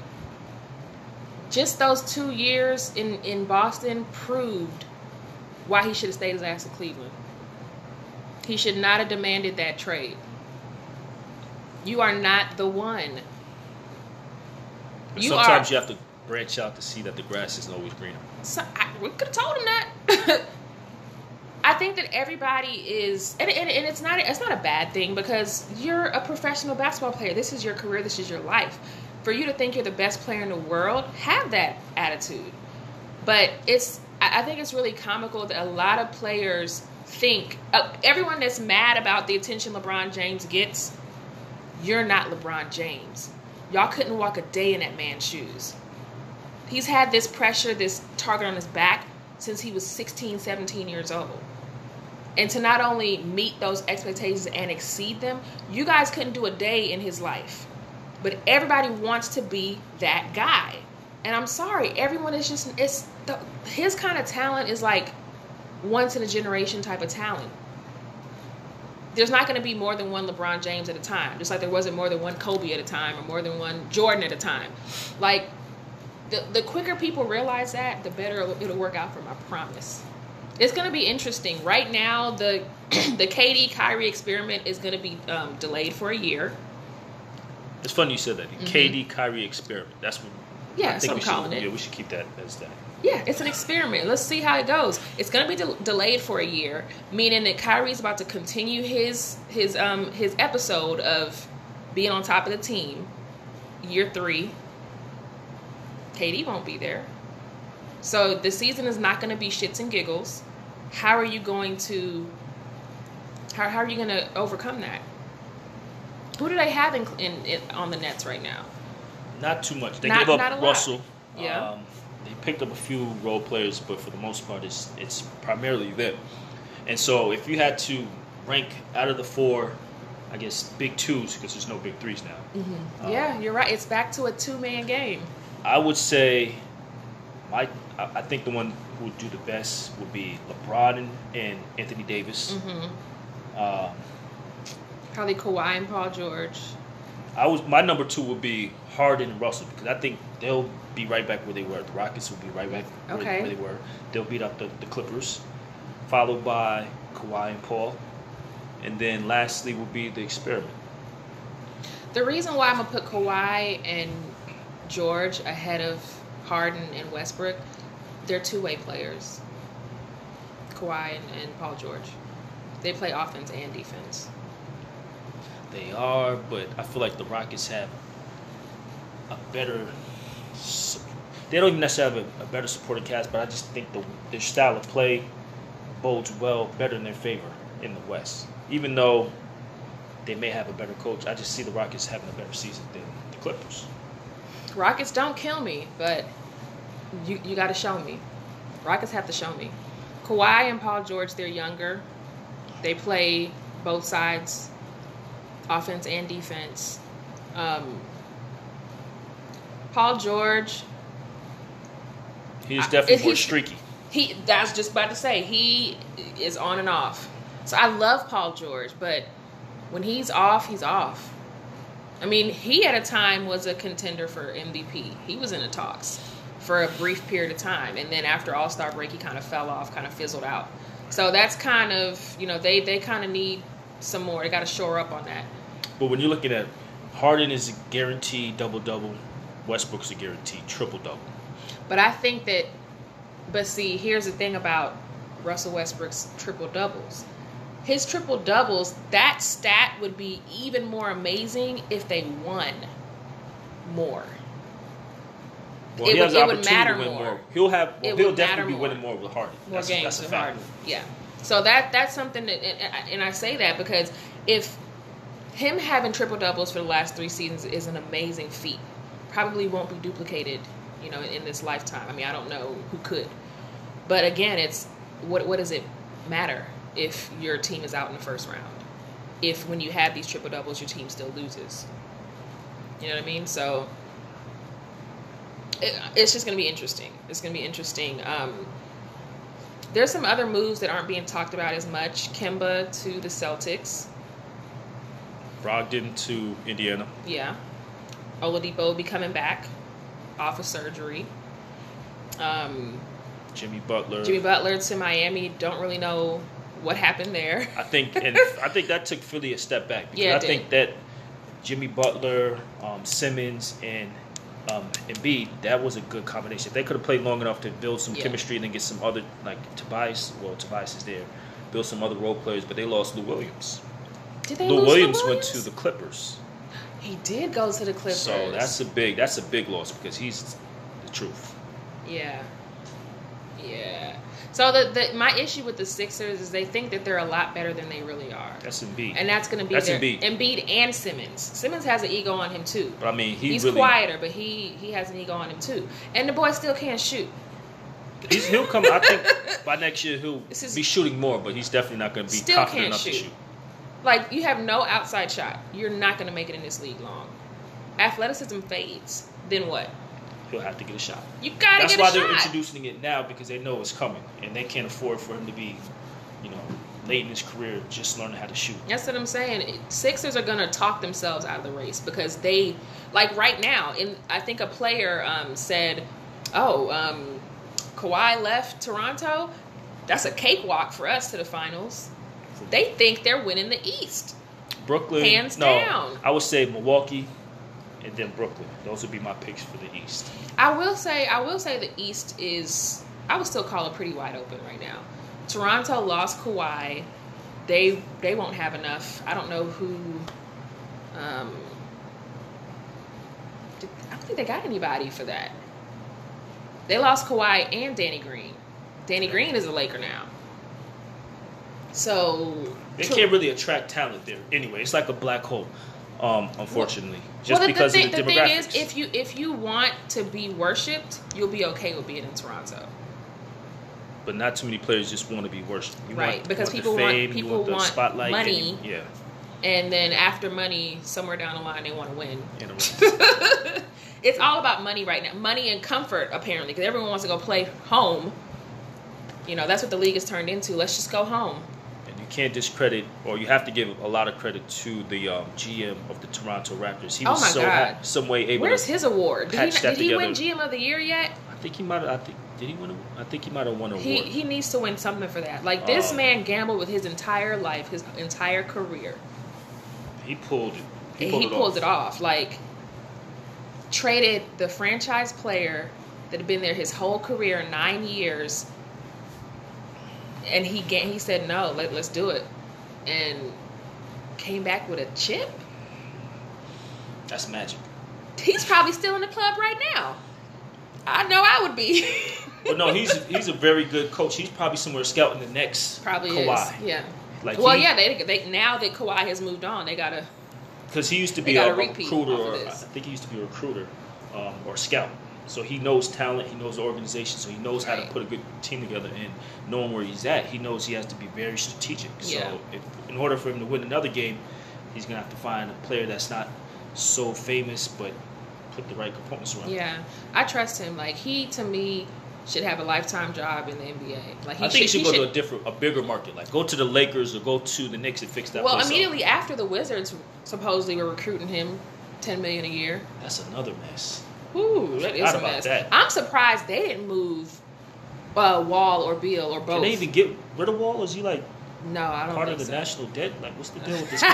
just those two years in, in Boston proved why he should have stayed his ass in Cleveland. He should not have demanded that trade. You are not the one. You Sometimes are, you have to branch out to see that the grass isn't always greener. So I, we could have told him that. I think that everybody is, and, and, and, it's not it's not a bad thing because you're a professional basketball player. This is your career. This is your life. For you to think you're the best player in the world, have that attitude. But it's I think it's really comical that a lot of players think uh, everyone that's mad about the attention LeBron James gets, you're not LeBron James. Y'all couldn't walk a day in that man's shoes. He's had this pressure, this target on his back since he was 16, 17 years old. And to not only meet those expectations and exceed them, you guys couldn't do a day in his life. But everybody wants to be that guy. And I'm sorry, everyone is just it's the, his kind of talent is like once in a generation type of talent. There's not going to be more than one LeBron James at a time, just like there wasn't more than one Kobe at a time or more than one Jordan at a time. Like, the, the quicker people realize that, the better it'll, it'll work out for them, I promise. It's going to be interesting. Right now, the the KD Kyrie experiment is going to be um, delayed for a year. It's funny you said that. Mm-hmm. KD Kyrie experiment. That's what yeah, I think we calling should, it. Yeah, we should keep that as that. Yeah, it's an experiment. Let's see how it goes. It's going to be de- delayed for a year, meaning that Kyrie's about to continue his his um his episode of being on top of the team. Year three, KD won't be there, so the season is not going to be shits and giggles. How are you going to? How how are you going to overcome that? Who do they have in, in, in on the Nets right now? Not too much. They not, gave up Russell. Yeah. Um, they picked up a few role players, but for the most part, it's it's primarily them. And so, if you had to rank out of the four, I guess big twos because there's no big threes now. Mm-hmm. Um, yeah, you're right. It's back to a two man game. I would say, my I think the one who would do the best would be LeBron and, Anthony Davis. Mm-hmm. Um, Probably Kawhi and Paul George. I was my number two would be Harden and Russell because I think they'll be right back where they were. The Rockets will be right back where, okay. where they were. They'll beat up the, the Clippers, followed by Kawhi and Paul, and then lastly will be the experiment. The reason why I'm gonna put Kawhi and George ahead of Harden and Westbrook, they're two way players. Kawhi and, and Paul George, they play offense and defense. They are, but I feel like the Rockets have a better. They don't even necessarily have a, a better supporting cast, but I just think the their style of play bodes well, better in their favor in the West. Even though they may have a better coach, I just see the Rockets having a better season than the Clippers. Rockets don't kill me, but you you got to show me. Rockets have to show me. Kawhi and Paul George, they're younger. They play both sides, offense and defense. Um, Paul George. He's definitely more streaky. He that's just about to say he is on and off. So I love Paul George, but when he's off, he's off. I mean, he at a time was a contender for MVP. He was in the talks for a brief period of time, and then after All Star break, he kind of fell off, kind of fizzled out. So that's kind of you know they they kind of need some more. They got to shore up on that. But when you're looking at Harden is a guaranteed double double, Westbrook's a guaranteed triple double. But I think that, but see, here's the thing about Russell Westbrook's triple doubles. His triple doubles, that stat would be even more amazing if they won more. Well, it, would, it would matter more. more. He'll have. Well, he'll definitely be winning more with Harden. More that's, games that's with Harden. Yeah. So that that's something that, and I say that because if him having triple doubles for the last three seasons is an amazing feat. Probably won't be duplicated, you know, in, this lifetime. I mean, I don't know who could, but again, it's what what does it matter if your team is out in the first round? If when you have these triple doubles, your team still loses. You know what I mean? So it, it's just going to be interesting. It's going to be interesting. Um, there's some other moves that aren't being talked about as much. Kemba to the Celtics. Brogdon to Indiana. Yeah. Oladipo will be coming back off of surgery. Um, Jimmy Butler. Jimmy Butler to Miami. Don't really know what happened there. I think, and I think that took Philly a step back because yeah, I did. think that Jimmy Butler, um, Simmons, and um, Embiid, that was a good combination. If they could have played long enough to build some yeah. chemistry and then get some other like Tobias. Well, Tobias is there. Build some other role players, but they lost Lou Williams. Did they Lou lose Williams, Williams went to the Clippers. He did go to the Clippers. So that's a big that's a big loss because he's the truth. Yeah. Yeah. So the, the my issue with the Sixers is they think that they're a lot better than they really are. That's Embiid, and that's going to be that's their, Embiid. Embiid and Simmons. Simmons has an ego on him too. But I mean, he he's really, quieter, but he he has an ego on him too. And the boy still can't shoot. He's, he'll come. I think by next year he'll is, be shooting more, but he's definitely not going to be confident enough shoot. to shoot. Like you have no outside shot. You're not going to make it in this league long. Athleticism fades. Then what? He'll have to get a shot. You gotta That's get a shot. That's why they're introducing it now because they know it's coming and they can't afford for him to be, you know, late in his career just learning how to shoot. That's what I'm saying. Sixers are gonna talk themselves out of the race because they, like right now, in I think a player um, said, "Oh, um, Kawhi left Toronto. That's a cakewalk for us to the finals." They think they're winning the East. Brooklyn, hands no, down. I would say Milwaukee, and then Brooklyn. Those would be my picks for the East. I will say, I will say the East is. I would still call it pretty wide open right now. Toronto lost Kawhi. They they won't have enough. I don't know who. Um, I don't think they got anybody for that. They lost Kawhi and Danny Green. Danny Green is a Laker now. So they can't really attract talent there. Anyway, it's like a black hole. Um, unfortunately, well, just well, because the thing, of the, the thing is, if you if you want to be worshipped, you'll be okay with being in Toronto. But not too many players just want to be worshipped. You right, want, because want people fame, want people want, want spotlight, money. And, yeah. And then after money, somewhere down the line, they want to win. it's all about money right now. Money and comfort, apparently, because everyone wants to go play home. You know, that's what the league has turned into. Let's just go home you can't discredit, or you have to give a lot of credit to the um, GM of the Toronto Raptors. He was oh so some way able. To where's his award? Did he, did he win GM of the year yet? I think he might. I think did he win? A, I think he might have won a he, award. He needs to win something for that. Like this uh, man gambled with his entire life, his entire career. He pulled it. He, pulled, he it, pulled off. it off. Like traded the franchise player that had been there his whole career, nine years and he get, he said no, let let's do it, and came back with a chip. That's magic. He's probably still in the club right now. I know I would be. but no, he's he's a very good coach. He's probably somewhere scouting the next probably Kawhi. Is. Yeah. Like well, he, yeah, they, they now that Kawhi has moved on, they gotta. Because he used to be a, a recruiter, or I think he used to be a recruiter um, or scout. So he knows talent, he knows the organization, so he knows how to put a good team together. And knowing where he's at, he knows he has to be very strategic. Yeah. So if, in order for him to win another game, he's gonna have to find a player that's not so famous, but put the right components around. Yeah, I trust him. Like he, to me, should have a lifetime job in the NBA. Like he I think should, he should go should, to a different, a bigger market. Like go to the Lakers or go to the Knicks and fix that. Well, immediately up. after the Wizards supposedly were recruiting him, ten million a year. That's another mess. Ooh, that is a mess. That. I'm surprised they didn't move uh, Wall or Beal or both. Can they even get rid of Wall? Is he like no? I don't part of the so. national debt. Like, what's the deal with this?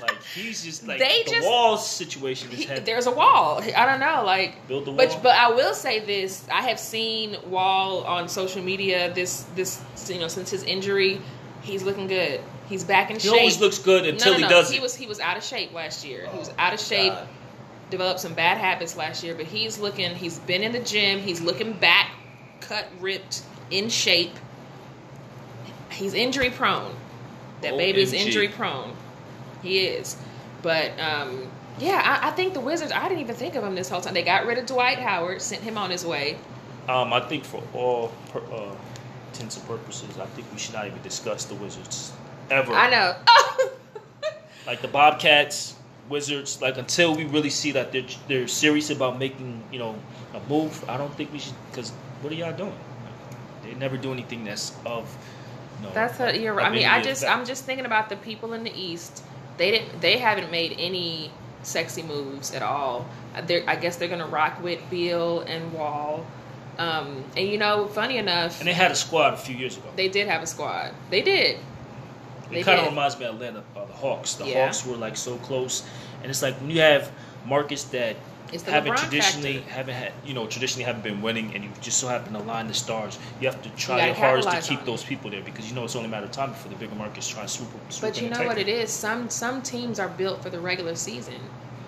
like he's just like they the just, wall situation is he, there's a wall i don't know like build the wall but but i will say this i have seen wall on social media this this you know since his injury he's looking good he's back in he shape he always looks good until no, no, no. he doesn't. he was he was out of shape last year oh, he was out of shape God developed some bad habits last year, but he's looking, he's been in the gym, he's looking back, cut, ripped, in shape. He's injury prone. That baby's injury prone. He is. But um, yeah, I, I, think the Wizards, I didn't even think of him this whole time. They got rid of Dwight Howard, sent him on his way. Um, I think for all per, uh, intents and purposes, I think we should not even discuss the Wizards ever. I know. like the Bobcats, Wizards, like until we really see that they're they're serious about making you know a move, I don't think we should. Because what are y'all doing? They never do anything that's of. You know, that's a, you're. I mean, I just I'm just thinking about the people in the East. They didn't. They haven't made any sexy moves at all. They're, I guess they're gonna rock with Beal and Wall. Um, and you know, funny enough, and they had a squad a few years ago. They did have a squad. They did. It kind of reminds me of Atlanta, uh, the Hawks. The yeah. Hawks were like so close, and it's like when you have markets that haven't LeBron traditionally factor. haven't had you know traditionally haven't been winning, and you just so happen to line the stars. You have to try your hardest to keep those people there because you know it's only a matter of time before the bigger markets try and swoop. swoop but you know what it is? Some some teams are built for the regular season.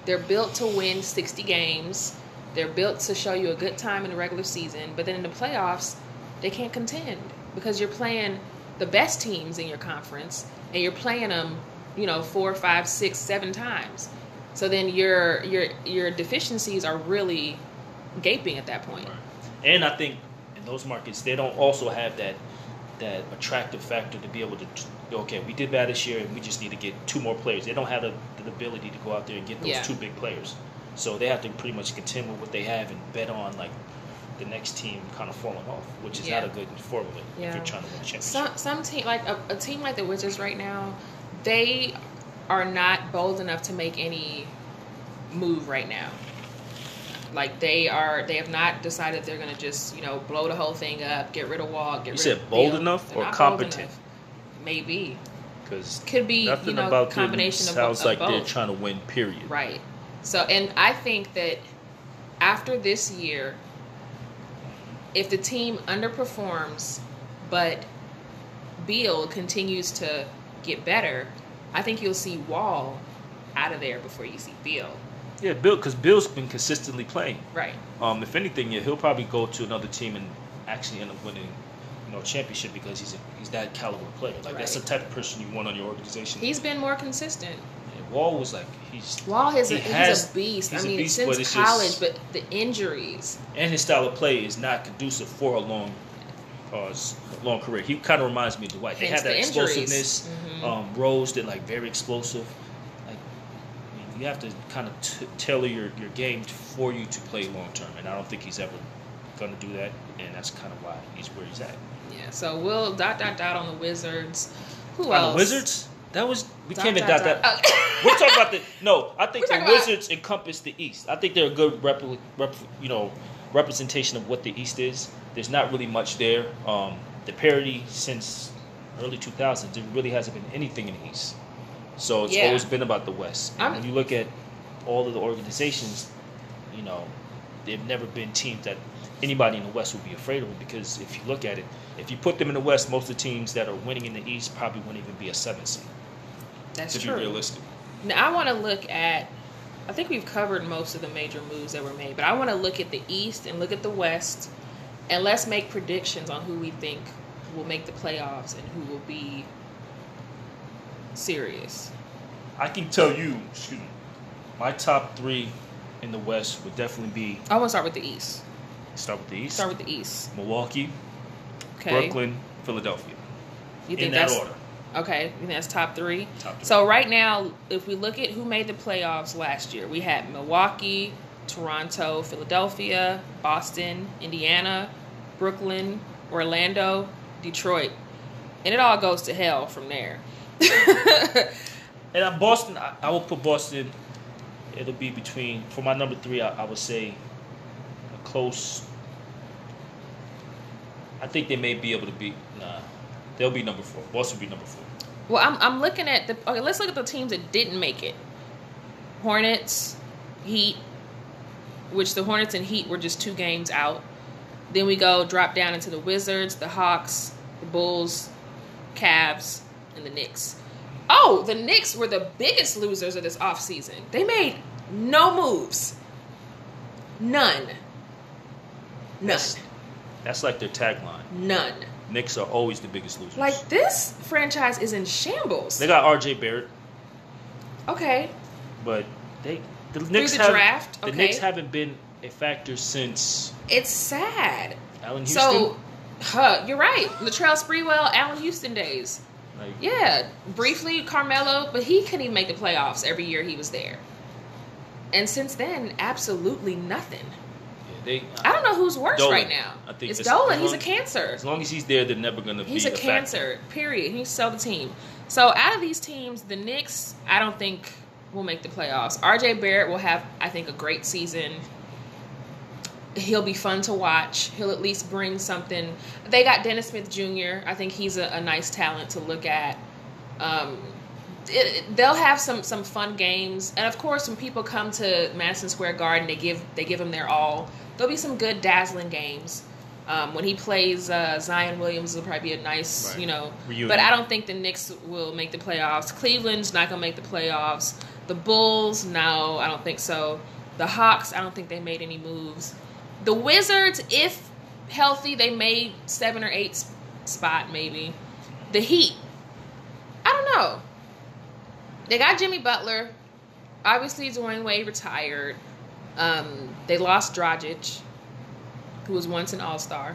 They're built to win sixty games. They're built to show you a good time in the regular season, but then in the playoffs, they can't contend because you're playing the best teams in your conference and you're playing them, you know, four, five, six, seven times. So then your your your deficiencies are really gaping at that point. Right. And I think in those markets they don't also have that that attractive factor to be able to okay we did bad this year and we just need to get two more players. They don't have the, the ability to go out there and get those yeah. two big players. So they have to pretty much contend with what they have and bet on like the next team kind of falling off, which is yeah. not a good formula yeah. if you're trying to win a championship. Some some team like a, a team like the Wizards right now, they are not bold enough to make any move right now. Like they are, they have not decided they're going to just you know blow the whole thing up, get rid of Wall, get you rid. You said bold enough or competent? Maybe. Because could be you know about combination of sounds of like both. they're trying to win. Period. Right. So, and I think that after this year, if the team underperforms, but Beal continues to get better, I think you'll see Wall out of there before you see Beal. Yeah, Beal, because Beal's been consistently playing. Right. Um, if anything, yeah, he'll probably go to another team and actually end up winning, you know, a championship because he's a, he's that caliber player. Like right. that's the type of person you want on your organization. He's been more consistent. Wall was like he's Wall is he a, has, he's a beast. He's I mean, beast, since but college, just, but the injuries and his style of play is not conducive for a long, uh, long career. He kind of reminds me of Dwight. They have that the explosiveness. Mm-hmm. Um, Rose did like very explosive. Like I mean, you have to kind of t- tailor your, your game for you to play long term, and I don't think he's ever going to do that, and that's kind of why he's where he's at. Yeah. So we'll dot dot dot on the Wizards. Who on else? The Wizards. That was we dot, can't even dot, dot that. Oh. We're talking about the no. I think the Wizards about... encompass the East. I think they're a good rep, rep, you know representation of what the East is. There's not really much there. Um, the parity since early 2000s, there really hasn't been anything in the East. So it's yeah. always been about the West. And when you look at all of the organizations, you know, they've never been teams that anybody in the West would be afraid of them because if you look at it, if you put them in the West, most of the teams that are winning in the East probably wouldn't even be a seven seed. That's to true. be realistic. Now I want to look at. I think we've covered most of the major moves that were made, but I want to look at the East and look at the West, and let's make predictions on who we think will make the playoffs and who will be serious. I can tell you, excuse me, my top three in the West would definitely be. I want to start with the East. Start with the East. Start with the East. Milwaukee, okay. Brooklyn, Philadelphia. You think in that's, that order. Okay, that's top three. Top three. So right now, if we look at who made the playoffs last year, we had Milwaukee, Toronto, Philadelphia, Boston, Indiana, Brooklyn, Orlando, Detroit, and it all goes to hell from there. and uh, Boston, I, I will put Boston. It'll be between for my number three. I, I would say a close. I think they may be able to beat. Nah, they'll be number four. Boston will be number four. Well, I'm I'm looking at the. Okay, let's look at the teams that didn't make it. Hornets, Heat, which the Hornets and Heat were just two games out. Then we go drop down into the Wizards, the Hawks, the Bulls, Cavs, and the Knicks. Oh, the Knicks were the biggest losers of this offseason. They made no moves. None. None. That's, that's like their tagline. None. Knicks are always the biggest losers. Like this franchise is in shambles. They got RJ Barrett. Okay. But they the Knicks the have, draft. The Knicks haven't been a factor since. It's sad. Allan Houston. So, huh, you're right. Latrell Sprewell, Allan Houston days. Like, yeah, briefly Carmelo, but he couldn't even make the playoffs every year he was there. And since then, absolutely nothing. They. I don't know who's worse Dolan. right now. I think it's, Dolan. He's a cancer. As long as he's there, they're never going to. He's a, a cancer. Factor. Period. He's sell the team. So out of these teams, the Knicks, I don't think will make the playoffs. RJ Barrett will have, I think, a great season he'll be fun to watch. He'll at least bring something. They got Dennis Smith Jr. I think he's a, a nice talent to look at. Um, it, they'll have some some fun games, and of course, when people come to Madison Square Garden, they give they give him their all. There'll be some good dazzling games. Um, when he plays uh, Zion Williams, will probably be a nice, right. you know. Reunion. But I don't think the Knicks will make the playoffs. Cleveland's not gonna make the playoffs. The Bulls, no, I don't think so. The Hawks, I don't think they made any moves. The Wizards, if healthy, they made seven or eight spot maybe. The Heat, I don't know. They got Jimmy Butler. Obviously, Dwyane Wade retired. Um, they lost Dragic, who was once an All Star,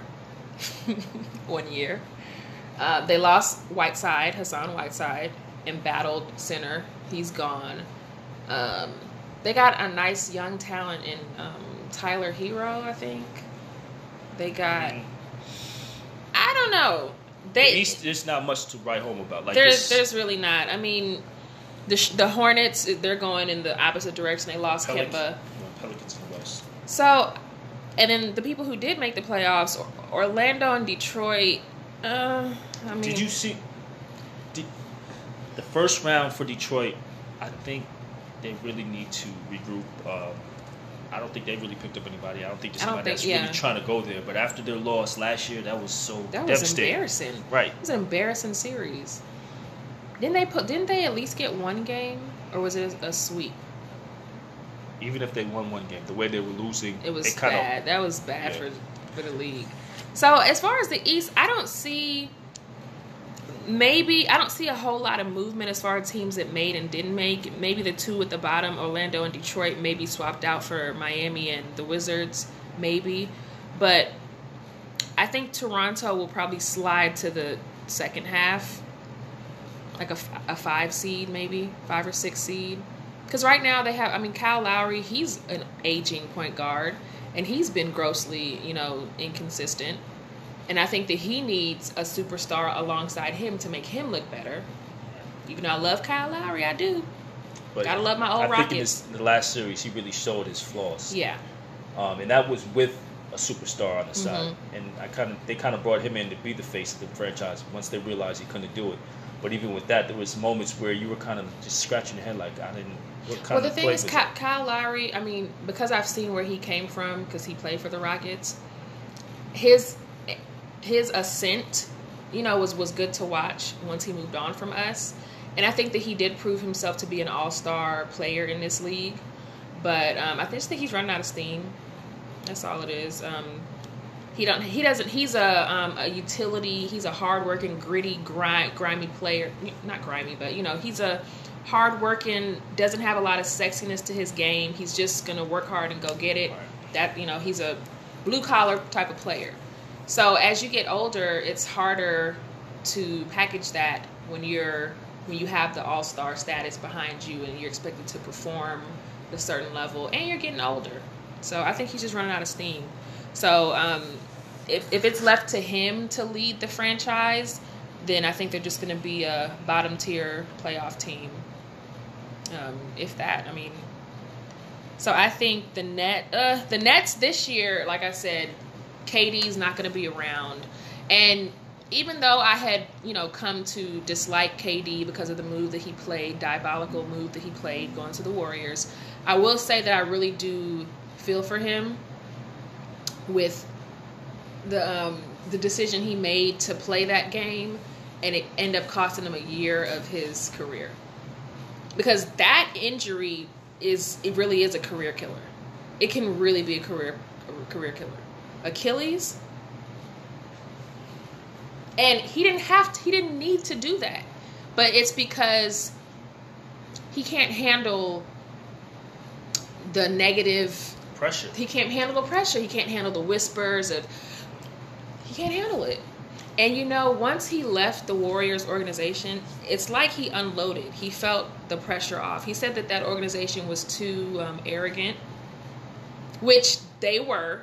one year. Uh, they lost Whiteside, Hassan Whiteside, embattled center. He's gone. Um, they got a nice young talent in um, Tyler Herro, I think. They got. Mm. I don't know. They. The East, there's not much to write home about. Like there's, there's really not. I mean, the the Hornets, they're going in the opposite direction. They lost Pelic- Kemba. Pelicans in the West. So, and then the people who did make the playoffs, Orlando and Detroit. Uh, I mean, did you see? Did, the first round for Detroit, I think they really need to regroup. Um, I don't think they really picked up anybody. I don't think there's somebody think, that's yeah. really trying to go there. But after their loss last year, that was so that was embarrassing. Right, it was an embarrassing series. Didn't they put? Didn't they at least get one game, or was it a sweep? Even if they won one game, the way they were losing, it was bad. Of, that was bad yeah. for for the league. So as far as the East, I don't see maybe I don't see a whole lot of movement as far as teams that made and didn't make. Maybe the two at the bottom, Orlando and Detroit, maybe swapped out for Miami and the Wizards, maybe. But I think Toronto will probably slide to the second half, like a, a five seed, maybe five or six seed. Because right now they have, I mean, Kyle Lowry, he's an aging point guard, and he's been grossly, you know, inconsistent. And I think that he needs a superstar alongside him to make him look better. Even though I love Kyle Lowry, I do. But Gotta love my old I Rockets. think in, this, in the last series, he really showed his flaws. Yeah. Um, and that was with a superstar on the mm-hmm. side, and I kind of they kind of brought him in to be the face of the franchise once they realized he couldn't do it. But even with that, there was moments where you were kind of just scratching your head, like I didn't. well, the thing is, Kyle Lowry. I mean, because I've seen where he came from, because he played for the Rockets. His his ascent, you know, was was good to watch once he moved on from us, and I think that he did prove himself to be an all star player in this league. But um, I just think he's running out of steam. That's all it is. Um, he don't. He doesn't. He's a um, a utility. He's a hardworking, gritty, grind, grimy player. Not grimy, but you know, he's a hardworking. Doesn't have a lot of sexiness to his game. He's just gonna work hard and go get it. That you know, he's a blue collar type of player. So as you get older, it's harder to package that when you're when you have the all star status behind you and you're expected to perform a certain level and you're getting older. So I think he's just running out of steam. So um, if, if it's left to him to lead the franchise, then I think they're just going to be a bottom tier playoff team. Um, if that, I mean. So I think the net, uh, the Nets this year, like I said, KD's not going to be around, and even though I had, you know, come to dislike KD because of the move that he played, diabolical move that he played going to the Warriors, I will say that I really do feel for him with the um, the decision he made to play that game, and it ended up costing him a year of his career. Because that injury is it really is a career killer. It can really be a career a career killer. Achilles, and he didn't have to, he didn't need to do that, but it's because he can't handle the negative pressure. He can't handle the pressure. He can't handle the whispers of. He can't handle it. And you know, once he left the Warriors organization, it's like he unloaded. He felt the pressure off. He said that that organization was too um, arrogant, which they were.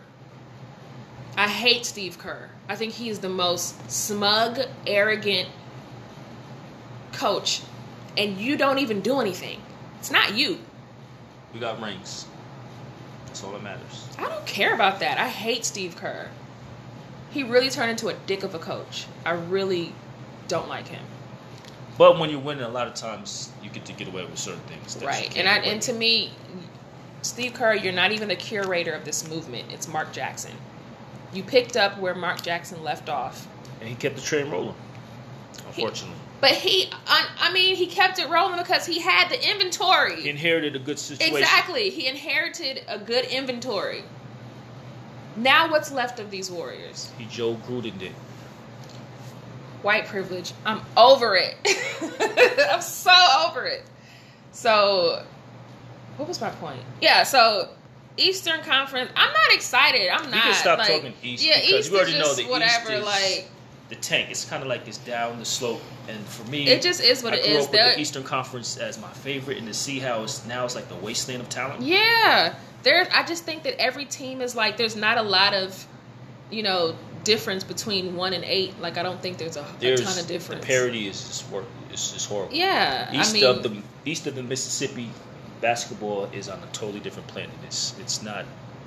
I hate Steve Kerr. I think he is the most smug, arrogant coach, and you don't even do anything. It's not you. We got rings. That's all that matters. I don't care about that. I hate Steve Kerr. He really turned into a dick of a coach. I really don't like him. But when you're winning, a lot of times you get to get away with certain things. Right, and I, and to me, Steve Kerr, you're not even the curator of this movement. It's Mark Jackson. You picked up where Mark Jackson left off, and he kept the train rolling. Unfortunately. But he, I mean, he kept it rolling because he had the inventory. He inherited a good situation. Exactly. He inherited a good inventory. Now, what's left of these Warriors? He Joe Gruden did. White privilege. I'm over it. I'm so over it. So, what was my point? Yeah, so Eastern Conference. I'm not excited. I'm not. You can stop like, talking East yeah, because East you already know the whatever, East is, like the tank. It's kind of like it's down the slope. And for me, it just is what I it is. Up with the Eastern Conference as my favorite, and to see how it's now it's like the wasteland of talent. Yeah, there. I just think that every team is like there's not a lot of, you know, difference between one and eight. Like I don't think there's a, there's, a ton of difference. The parity is just work. It's just horrible. Yeah, east I mean, of the east of the Mississippi, basketball is on a totally different planet. It's it's not.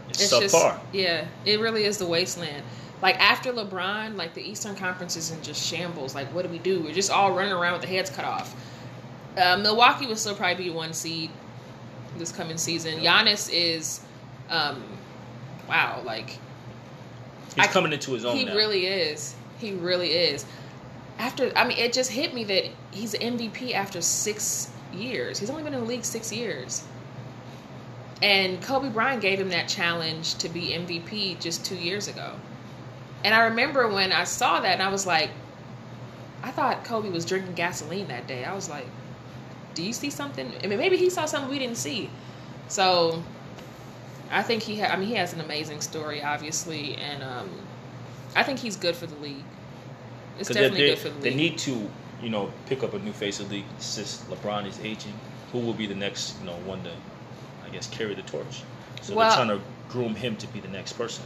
It's, it's subpar. Just, yeah, it really is the wasteland like after LeBron, like the Eastern Conference is in just shambles. Like, what do we do? We're just all running around with the heads cut off. Uh, Milwaukee will still probably be one seed this coming season. Giannis is, um, wow, like he's I, coming into his own. He now. really is. He really is. After, I mean, it just hit me that he's MVP after six years. He's only been in the league six years. And Kobe Bryant gave him that challenge to be MVP just two years ago. And I remember when I saw that and I was like, I thought Kobe was drinking gasoline that day. I was like, do you see something? I mean, maybe he saw something we didn't see. So I think he. Ha- I mean, he has an amazing story, obviously, and um, I think he's good for the league. It's definitely good for the league. They need to, you know, pick up a new face of the league since LeBron is aging. Who will be the next, you know, one to, I guess, carry the torch? So well, they're trying to groom him to be the next person.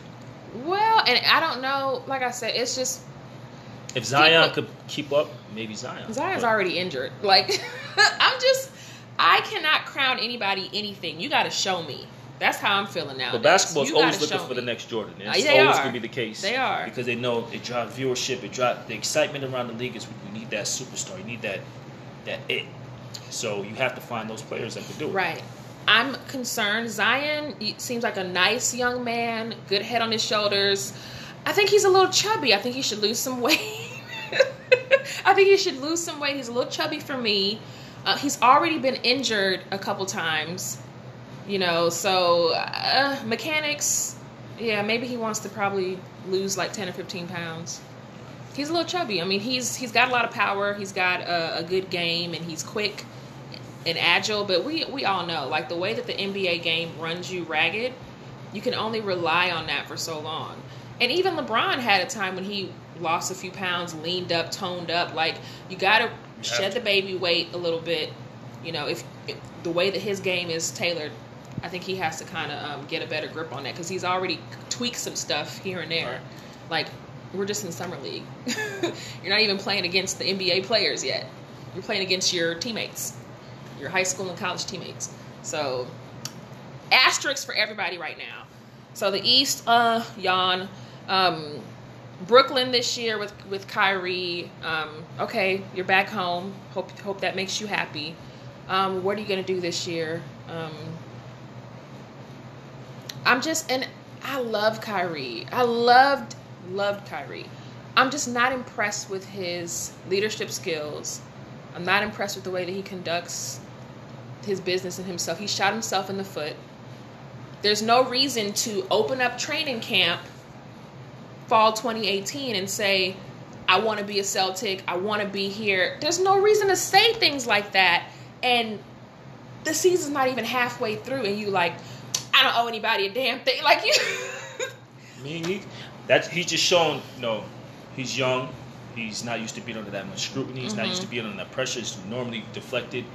Well, and I don't know. Like I said, it's just if Zion could keep up, maybe Zion. Zion's but. already injured. Like I'm just, I cannot crown anybody anything. You got to show me. That's how I'm feeling now. But basketball's you always looking for me. the next Jordan. Uh, it's they always going to be the case. They are because they know it drives viewership. It drives the excitement around the league. Is you need that superstar. You need that that it. So you have to find those players that can do it. Right. I'm concerned. Zion seems like a nice young man, good head on his shoulders. I think he's a little chubby. I think he should lose some weight. I think he should lose some weight. He's a little chubby for me. Uh, he's already been injured a couple times, you know. So uh, mechanics, yeah, maybe he wants to probably lose like ten or fifteen pounds. He's a little chubby. I mean, he's he's got a lot of power. He's got a, a good game, and he's quick and agile, but we we all know like the way that the NBA game runs you ragged, you can only rely on that for so long. And even LeBron had a time when he lost a few pounds, leaned up, toned up. Like you got to shed the baby weight a little bit. You know, if, if, the way that his game is tailored, I think he has to kind of um, get a better grip on that because he's already tweaked some stuff here and there. Right. Like we're just in summer league. You're not even playing against the NBA players yet. You're playing against your teammates your high school and college teammates. So, asterisks for everybody right now. So the East, uh, yawn. Um, Brooklyn this year with with Kyrie. Um, okay, you're back home. Hope hope that makes you happy. Um, what are you gonna do this year? Um, I'm just and I love Kyrie. I loved loved Kyrie. I'm just not impressed with his leadership skills. I'm not impressed with the way that he conducts his business and himself. He shot himself in the foot. There's no reason to open up training camp fall 2018 and say, I want to be a Celtic. I want to be here. There's no reason to say things like that. And the season's not even halfway through, and you like, I don't owe anybody a damn thing. Like you. Mean, he, that's he's just showing. You know, he's young. He's not used to being under that much scrutiny. He's mm-hmm. not used to mm-hmm. being under that pressure. He's normally deflected.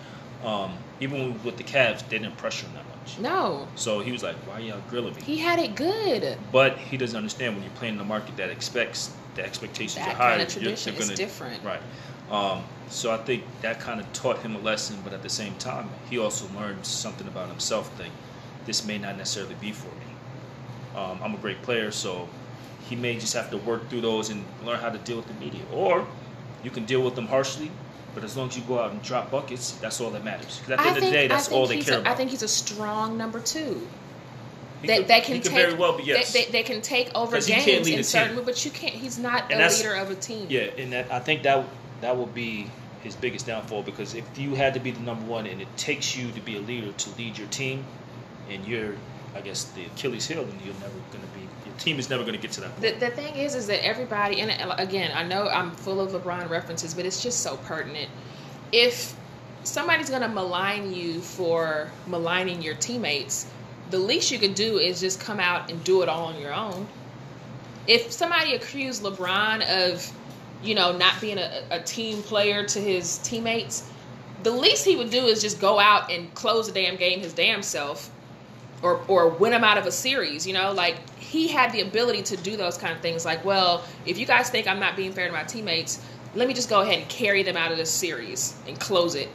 Um, even with the Cavs, they didn't pressure him that much. No. So he was like, "Why y'all grilling me?" He had it good. But he doesn't understand when you're playing in a market that expects the expectations that are higher. Kind of tradition you're, gonna, different. Right. Um, so I think that kind of taught him a lesson, but at the same time, he also learned something about himself. That this may not necessarily be for me. Um, I'm a great player, so he may just have to work through those and learn how to deal with the media, or you can deal with them harshly but as long as you go out and drop buckets, that's all that matters. Because at the I end think, of the day, that's all they care a, about. I think he's a strong number two. That, could, that can take very well be yes. They, they, they can take over games in certain, but you can't. He's not and a leader of a team. Yeah, and that, I think that that will be his biggest downfall because if you had to be the number one and it takes you to be a leader to lead your team, and you're, I guess, the Achilles heel, then you're never going to be team is never going to get to that point. The, the thing is, is that everybody, and uh, again, I know I'm full of LeBron references, but it's just so pertinent. If somebody's going to malign you for maligning your teammates, the least you could do is just come out and do it all on your own. If somebody accused LeBron of, you know, not being a, a team player to his teammates, the least he would do is just go out and close the damn game his damn self or or win them out of a series. You know, like he had the ability to do those kind of things. Like, well, if you guys think I'm not being fair to my teammates, let me just go ahead and carry them out of this series and close it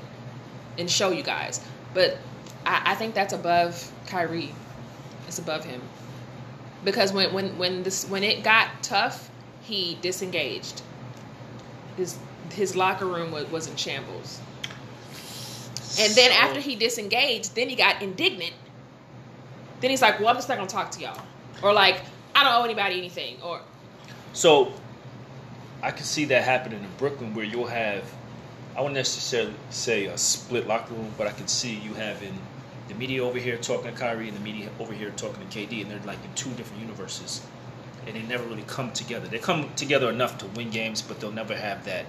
and show you guys. But I, I think that's above Kyrie. It's above him because when when when this when it got tough, he disengaged. His his locker room was, was in shambles. And then after he disengaged, then he got indignant then he's like, well, I'm just not gonna talk to y'all, or like, I don't owe anybody anything, or. So, I can see that happening in Brooklyn, where you'll have, I wouldn't necessarily say a split locker room, but I can see you having the media over here talking to Kyrie and the media over here talking to KD, and they're like in two different universes, and they never really come together. They come together enough to win games, but they'll never have that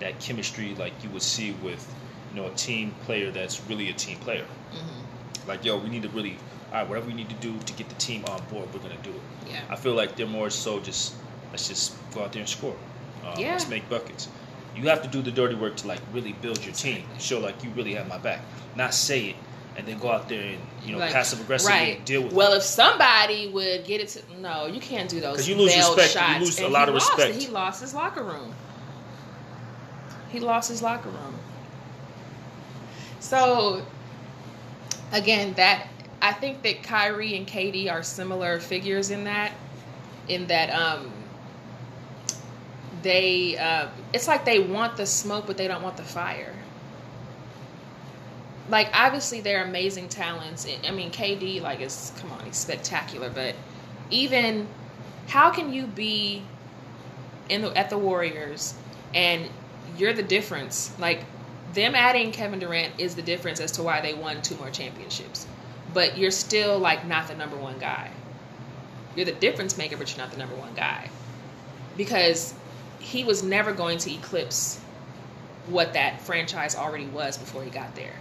that chemistry like you would see with you know a team player that's really a team player. Mm-hmm. Like yo, we need to really all right, whatever we need to do to get the team on board, we're gonna do it. Yeah. I feel like they're more so just let's just go out there and score. Um, yeah. Let's make buckets. You have to do the dirty work to like really build your team, and show like you really have my back. Not say it and then go out there and you know like, passive aggressively right. deal with. It. Well, it. if somebody would get it to no, you can't do those. Because you lose respect, shots. you lose and a lot of respect. He lost his locker room. He lost his locker room. So, again, that I think that Kyrie and KD are similar figures in that, in that um, they uh, it's like they want the smoke, but they don't want the fire like obviously they're amazing talents. I mean, KD like is come on, he's spectacular. But even how can you be in the, at the Warriors and you're the difference? Like them adding Kevin Durant is the difference as to why they won two more championships. But you're still like not the number one guy. You're the difference maker, but you're not the number one guy because he was never going to eclipse what that franchise already was before he got there.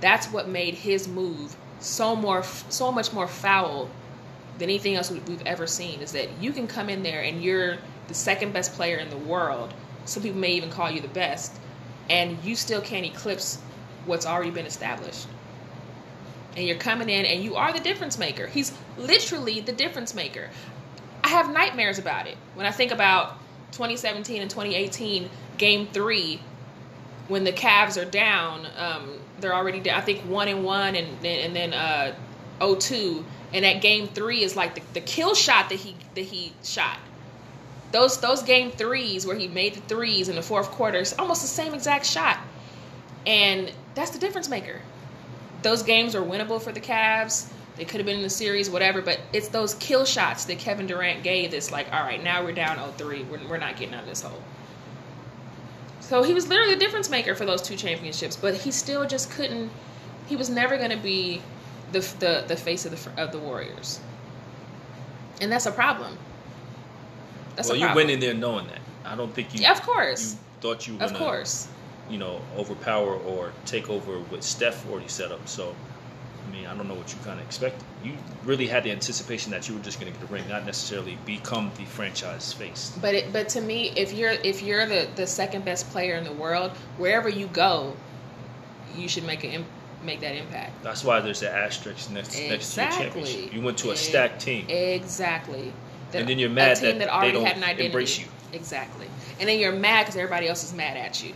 That's what made his move so more so much more foul than anything else we've ever seen is that you can come in there and you're the second best player in the world. Some people may even call you the best, and you still can't eclipse what's already been established. And you're coming in and you are the difference maker. He's literally the difference maker. I have nightmares about it. When I think about 2017 and 2018, game three, when the Cavs are down, um, they're already down. I think one and one, and and then uh, 0-2. and that game three is like the, the kill shot that he that he shot. Those those game threes where he made the threes in the fourth quarter is almost the same exact shot, and that's the difference maker. Those games are winnable for the Cavs. They could have been in the series, whatever, but it's those kill shots that Kevin Durant gave that's like, all right, now we're down 0-3. We're, we're not getting out of this hole. So he was literally a difference maker for those two championships, but he still just couldn't. He was never going to be the, the the face of the of the Warriors, and that's a problem. That's well, you went in there knowing that. I don't think you. Yeah, of course. You thought you were. Gonna, of course. You know, overpower or take over what Steph already set up. So I mean, I don't know what you kind of expected. You really had the anticipation that you were just going to get a ring, not necessarily become the franchise face. But it, but to me, if you're if you're the the second best player in the world, wherever you go, you should make a make that impact. That's why there's an asterisk next exactly. next to your championship. You went to a stacked team. Exactly. The, and then you're mad that, that had an. Embrace you. Exactly. And then you're mad because everybody else is mad at you.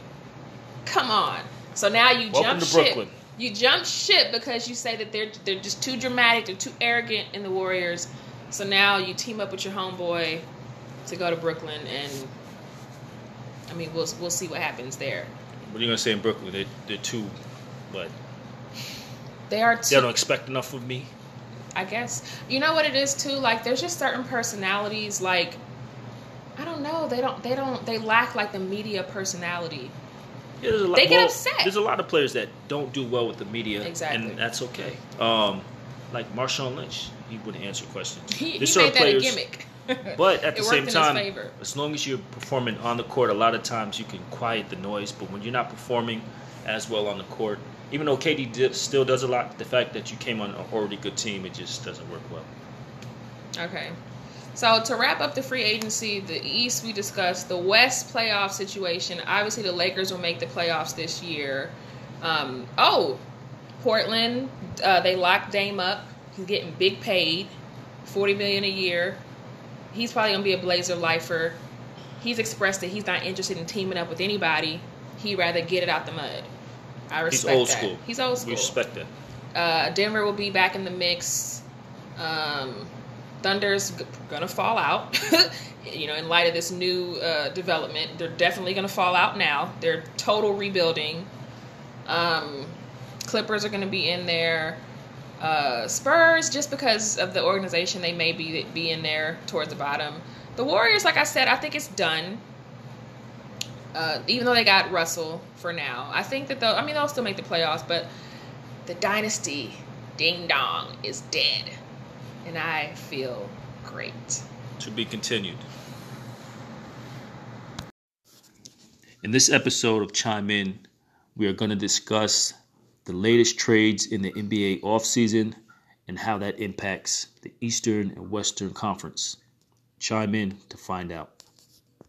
Come on. So now you Welcome jump to ship. Brooklyn. You jump ship because you say that they're they're just too dramatic, they're too arrogant in the Warriors. So now you team up with your homeboy to go to Brooklyn, and I mean we'll we'll see what happens there. What are you gonna say in Brooklyn? They they're too, but they are. Too, they don't expect enough of me. I guess you know what it is too. Like there's just certain personalities. Like I don't know. They don't. They don't. They lack like the media personality yeah, lot, they get well, upset. There's a lot of players that don't do well with the media, exactly, and that's okay. Um, like Marshawn Lynch, he wouldn't answer questions. He, he made players, that a gimmick. but at the same time, as long as you're performing on the court, a lot of times you can quiet the noise. But when you're not performing as well on the court, even though KD did, still does a lot, the fact that you came on an already good team, it just doesn't work well. Okay. So to wrap up the free agency, the East we discussed, the West playoff situation. Obviously, the Lakers will make the playoffs this year. Um, oh, Portland, uh, they locked Dame up. He's getting big paid, forty million a year. He's probably gonna be a Blazer lifer. He's expressed that he's not interested in teaming up with anybody. He'd rather get it out the mud. I respect he's old that. school. He's old school. We respect that. Uh, Denver will be back in the mix. Um, Thunder's gonna fall out. you know, in light of this new uh, development, they're definitely gonna fall out now. They're total rebuilding. Um, Clippers are gonna be in there. Uh, Spurs, just because of the organization, they may be be in there towards the bottom. The Warriors, like I said, I think it's done. Uh, even though they got Russell for now, I think that they'll. I mean, they'll still make the playoffs, but the dynasty, ding dong, is dead and I feel great. To be continued. In this episode of Chime In, we are going to discuss the latest trades in the NBA offseason and how that impacts the Eastern and Western Conference. Chime in to find out.